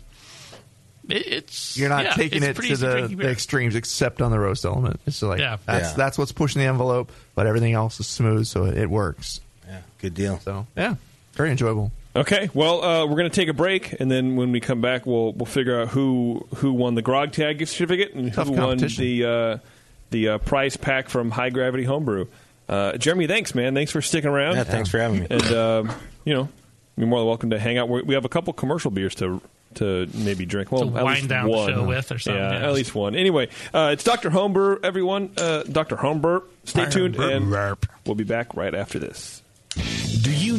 it, it's You're not yeah, taking it's it pretty to the, the extremes, except on the roast element. It's like Yeah. that's Yeah. that's what's pushing the envelope, but everything else is smooth, so it, it works. Yeah. Good deal. So yeah, very enjoyable. Okay, well, uh, we're going to take a break, and then when we come back, we'll we'll figure out who who won the Grog Tag certificate and Tough who won the uh, the uh, prize pack from High Gravity Homebrew. Uh, Jeremy, thanks, man. Thanks for sticking around. Yeah. Thanks for having me. And um, you know, you're more than welcome to hang out. We we have a couple commercial beers to to maybe drink. Well, To at wind least down the one. show with or something, Yeah, yeah. at least one. Anyway, uh, it's Doctor Homebrew, everyone. Uh, Doctor Homebrew. Stay tuned, and we'll be back right after this.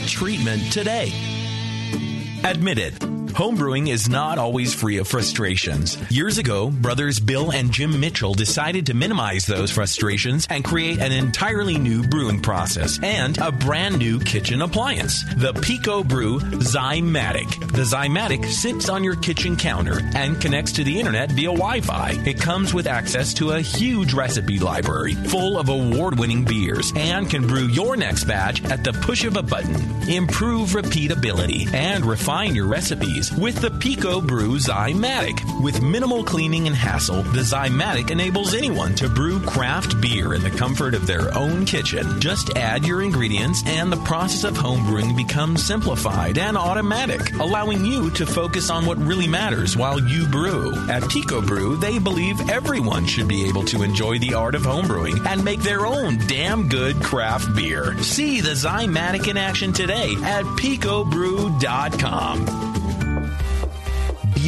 treatment today. Admit it. Homebrewing is not always free of frustrations. Years ago, brothers Bill and Jim Mitchell decided to minimize those frustrations and create an entirely new brewing process and a brand new kitchen appliance, the Pico Brew Zymatic. The Zymatic sits on your kitchen counter and connects to the internet via Wi-Fi. It comes with access to a huge recipe library full of award-winning beers and can brew your next batch at the push of a button. Improve repeatability and refine your recipes with the Pico Brew Zymatic. With minimal cleaning and hassle, the Zymatic enables anyone to brew craft beer in the comfort of their own kitchen. Just add your ingredients and the process of homebrewing becomes simplified and automatic, allowing you to focus on what really matters while you brew. At Pico Brew, they believe everyone should be able to enjoy the art of homebrewing and make their own damn good craft beer. See the Zymatic in action today at picobrew.com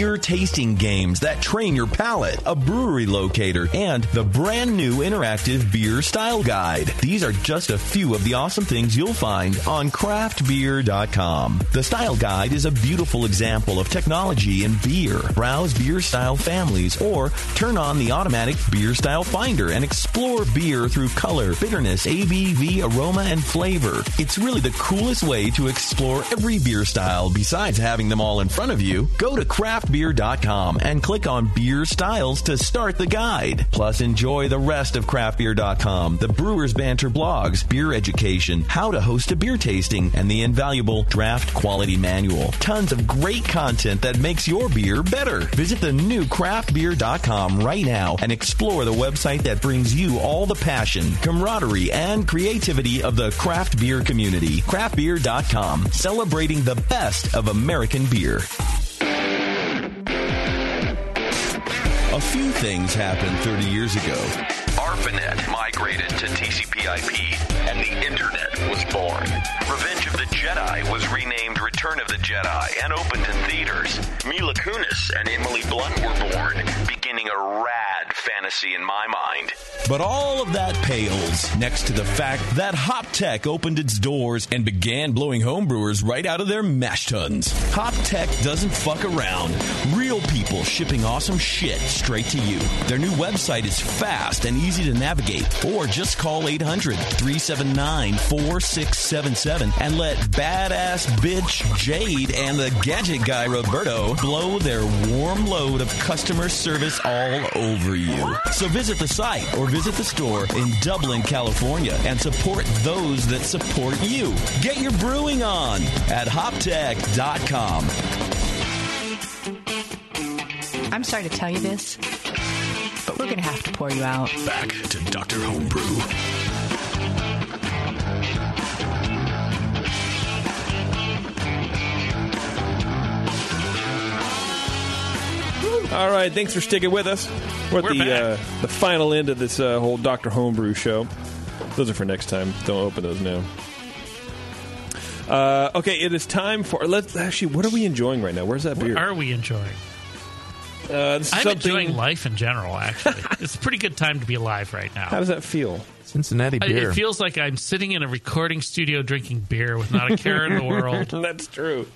beer tasting games that train your palate, a brewery locator, and the brand new interactive beer style guide. These are just a few of the awesome things you'll find on craftbeer.com. The style guide is a beautiful example of technology in beer. Browse beer style families or turn on the automatic beer style finder and explore beer through color, bitterness, ABV, aroma, and flavor. It's really the coolest way to explore every beer style besides having them all in front of you. Go to craft craftbeer.com and click on beer styles to start the guide. Plus, enjoy the rest of craftbeer.com, the Brewers Banter blogs, beer education, how to host a beer tasting, and the invaluable draft quality manual. Tons of great content that makes your beer better. Visit the new craftbeer.com right now and explore the website that brings you all the passion, camaraderie, and creativity of the craft beer community. Craftbeer.com, celebrating the best of American beer. A few things happened 30 years ago. ARPANET migrated to TCP/IP, and the Internet was born. Revenge of the Jedi was renamed Return of the Jedi and opened in theaters. Mila Kunis and Emily Blunt were born, beginning a rad fantasy in my mind. But all of that pales next to the fact that HopTech opened its doors and began blowing homebrewers right out of their mash tuns. HopTech doesn't fuck around. Real people shipping awesome shit straight to you. Their new website is fast and easy to navigate, or just call 800 379 4677 and let badass bitch Jade and the gadget guy Roberto blow their warm load of customer service all over you. So visit the site or visit the store in Dublin, California and support those that support you. Get your brewing on at hoptech.com. I'm sorry to tell you this, but we're going to have to pour you out. Back to Dr. Homebrew. All right, thanks for sticking with us. We're at We're the uh, the final end of this uh, whole Doctor Homebrew show. Those are for next time. Don't open those now. Uh, okay, it is time for. Let's actually. What are we enjoying right now? Where's that beer? What are we enjoying? Uh, this is I'm something- enjoying life in general. Actually, it's a pretty good time to be alive right now. How does that feel? Cincinnati beer. It feels like I'm sitting in a recording studio drinking beer with not a care in the world. That's true.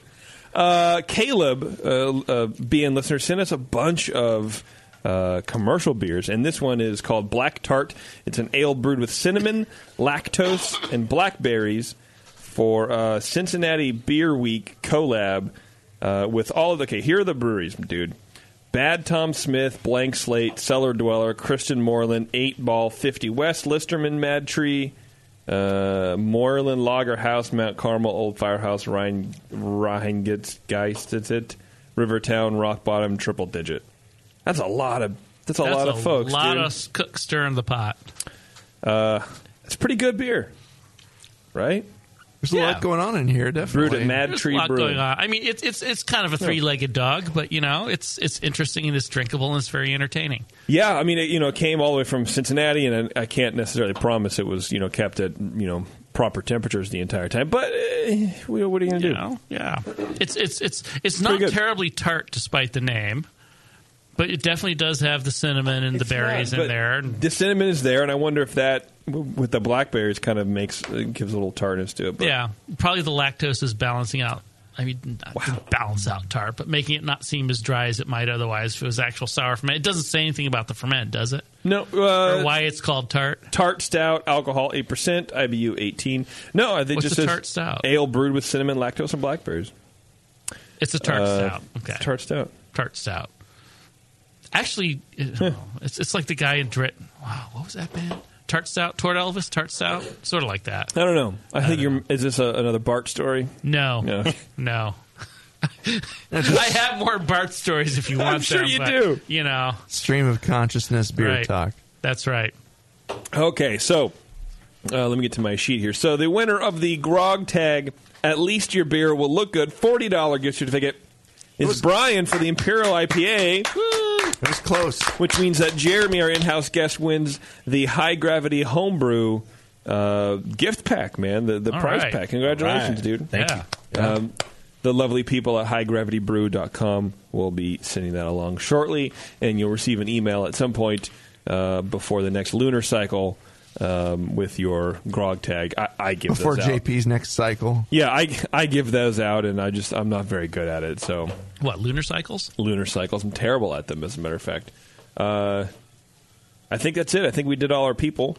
Uh, Caleb, uh, uh, being listener, sent us a bunch of uh, commercial beers, and this one is called Black Tart. It's an ale brewed with cinnamon, lactose, and blackberries for uh, Cincinnati Beer Week collab uh, with all of the. Okay, here are the breweries, dude. Bad Tom Smith, Blank Slate, Cellar Dweller, Christian Moerlein, Eight Ball, 50 West, Listerman, Mad Tree, uh, Moerlein, Lager House, Mount Carmel, Old Firehouse, Rhine, Rhinegeist, Rivertown, Rock Bottom, Triple Digit. That's a lot of. That's a That's lot of folks. A lot dude. of cook stirring the pot. Uh, it's pretty good beer, right? There's a lot going on in here, definitely. There's a lot going on. I mean, it's it's it's kind of a three-legged dog, but you know, it's it's interesting and it's drinkable and it's very entertaining. Yeah, I mean, it, you know, it came all the way from Cincinnati, and I, I can't necessarily promise it was, you know, kept at, you know, proper temperatures the entire time. But uh, what are you going to do? know, yeah, it's it's it's it's not terribly tart despite the name, but it definitely does have the cinnamon and the berries not, in but there. The cinnamon is there, and I wonder if that, w- with the blackberries, kind of makes uh, gives a little tartness to it. But Yeah, probably the lactose is balancing out. I mean, to balance out tart, but making it not seem as dry as it might otherwise if it was actual sour ferment. It doesn't say anything about the ferment, does it? No, uh, or why it's called tart. Tart stout, alcohol eight percent, IBU eighteen. No, I think just a says tart stout? ale brewed with cinnamon, lactose, and blackberries. It's a tart Uh, stout. Okay, tart stout. Tart stout. Actually, it- oh, it's it's like the guy in Drit. Wow, what was that band? Tart stout, Tort Elvis, Tart stout, sort of like that. I don't know. I, think you're. Is this a, another Bart story? No, No. no. I have more Bart stories if you want I'm sure them, you but, do. You know, Stream of consciousness beer Right. talk. that's right. Okay, so uh, let me get to my sheet here. So the winner of the Grog Tag, at least your beer will look good, forty dollar gift certificate is Brian for the Imperial IPA. It was close. Which means that Jeremy, our in-house guest, wins the High Gravity Homebrew uh, gift pack. Man, the the All prize right. pack. Congratulations, All right. dude. Thank you. Um, the lovely people at highgravitybrew.com will be sending that along shortly, and you'll receive an email at some point uh, before the next lunar cycle um, with your grog tag. I, I give Before those out. Before JP's next cycle. Yeah, I, I give those out, and I just I'm not very good at it. So What lunar cycles? lunar cycles, I'm terrible at them. As a matter of fact, uh, I think that's it. I think we did all our people.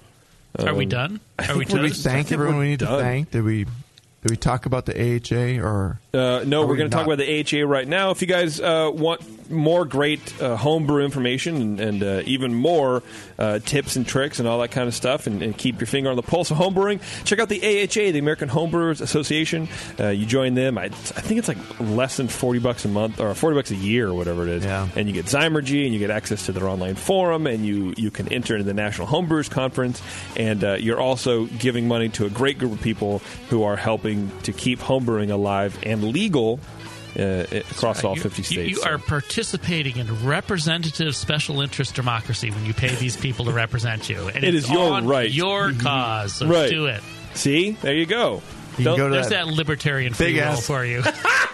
Are we Um, done? Are we think Did we thank everyone we need to thank? Did we did we talk about the AHA or Uh, no, Are we're we going to talk about the AHA right now. If you guys uh, want more great uh, homebrew information and, and uh, even more uh, tips and tricks and all that kind of stuff, and, and keep your finger on the pulse of homebrewing, check out the AHA, the American Homebrewers Association. Uh, you join them. I, I think it's like less than forty bucks a month or forty bucks a year or whatever it is. Yeah. And you get Zymurgy and you get access to their online forum, and you you can enter into the National Homebrewers Conference, and uh, you're also giving money to a great group of people who are helping to keep homebrewing alive and legal uh, across all 50 you- states. You, are participating in representative special interest democracy when you pay these people to represent you. And It it's is your on right. your cause. So Right. do it. See, there you go. You can Don't- go to There's that that libertarian free big will ass- for you.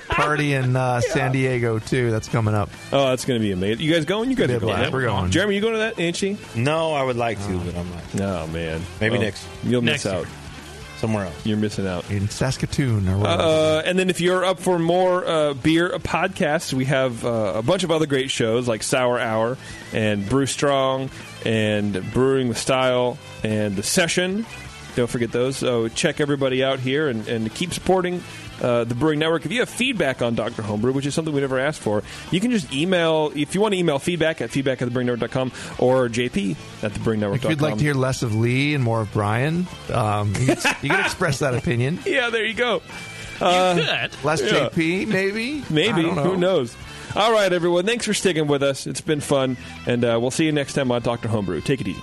party in uh, San Diego too? That's coming up. Oh, that's going to be amazing. You guys going? You guys Be are going. blast. We're going. Jeremy, you going to that? Ain't she? No, I would like to, but I'm not. No, man. Maybe Well, next- You'll next miss year. Out. Somewhere else. You're missing out. in Saskatoon or whatever. Uh, and then if you're up for more uh, beer podcasts, we have uh, a bunch of other great shows like Sour Hour and Brew Strong and Brewing with Style and The Session. Don't forget those. So check everybody out here and, and keep supporting uh, the Brewing Network. If you have feedback on Dr. Homebrew, which is something we never asked for, you can just email, if you want to email feedback at feedback at thebrewingnetwork.com or JP at thebrewingnetwork.com. if you'd like to hear less of Lee and more of Brian, um, you, can, you can express that opinion. yeah, there you go. you could. Less Yeah. JP, maybe. Maybe. Know. Who knows? All right, everyone. Thanks for sticking with us. It's been fun. And uh, we'll see you next time on Dr. Homebrew. Take it easy.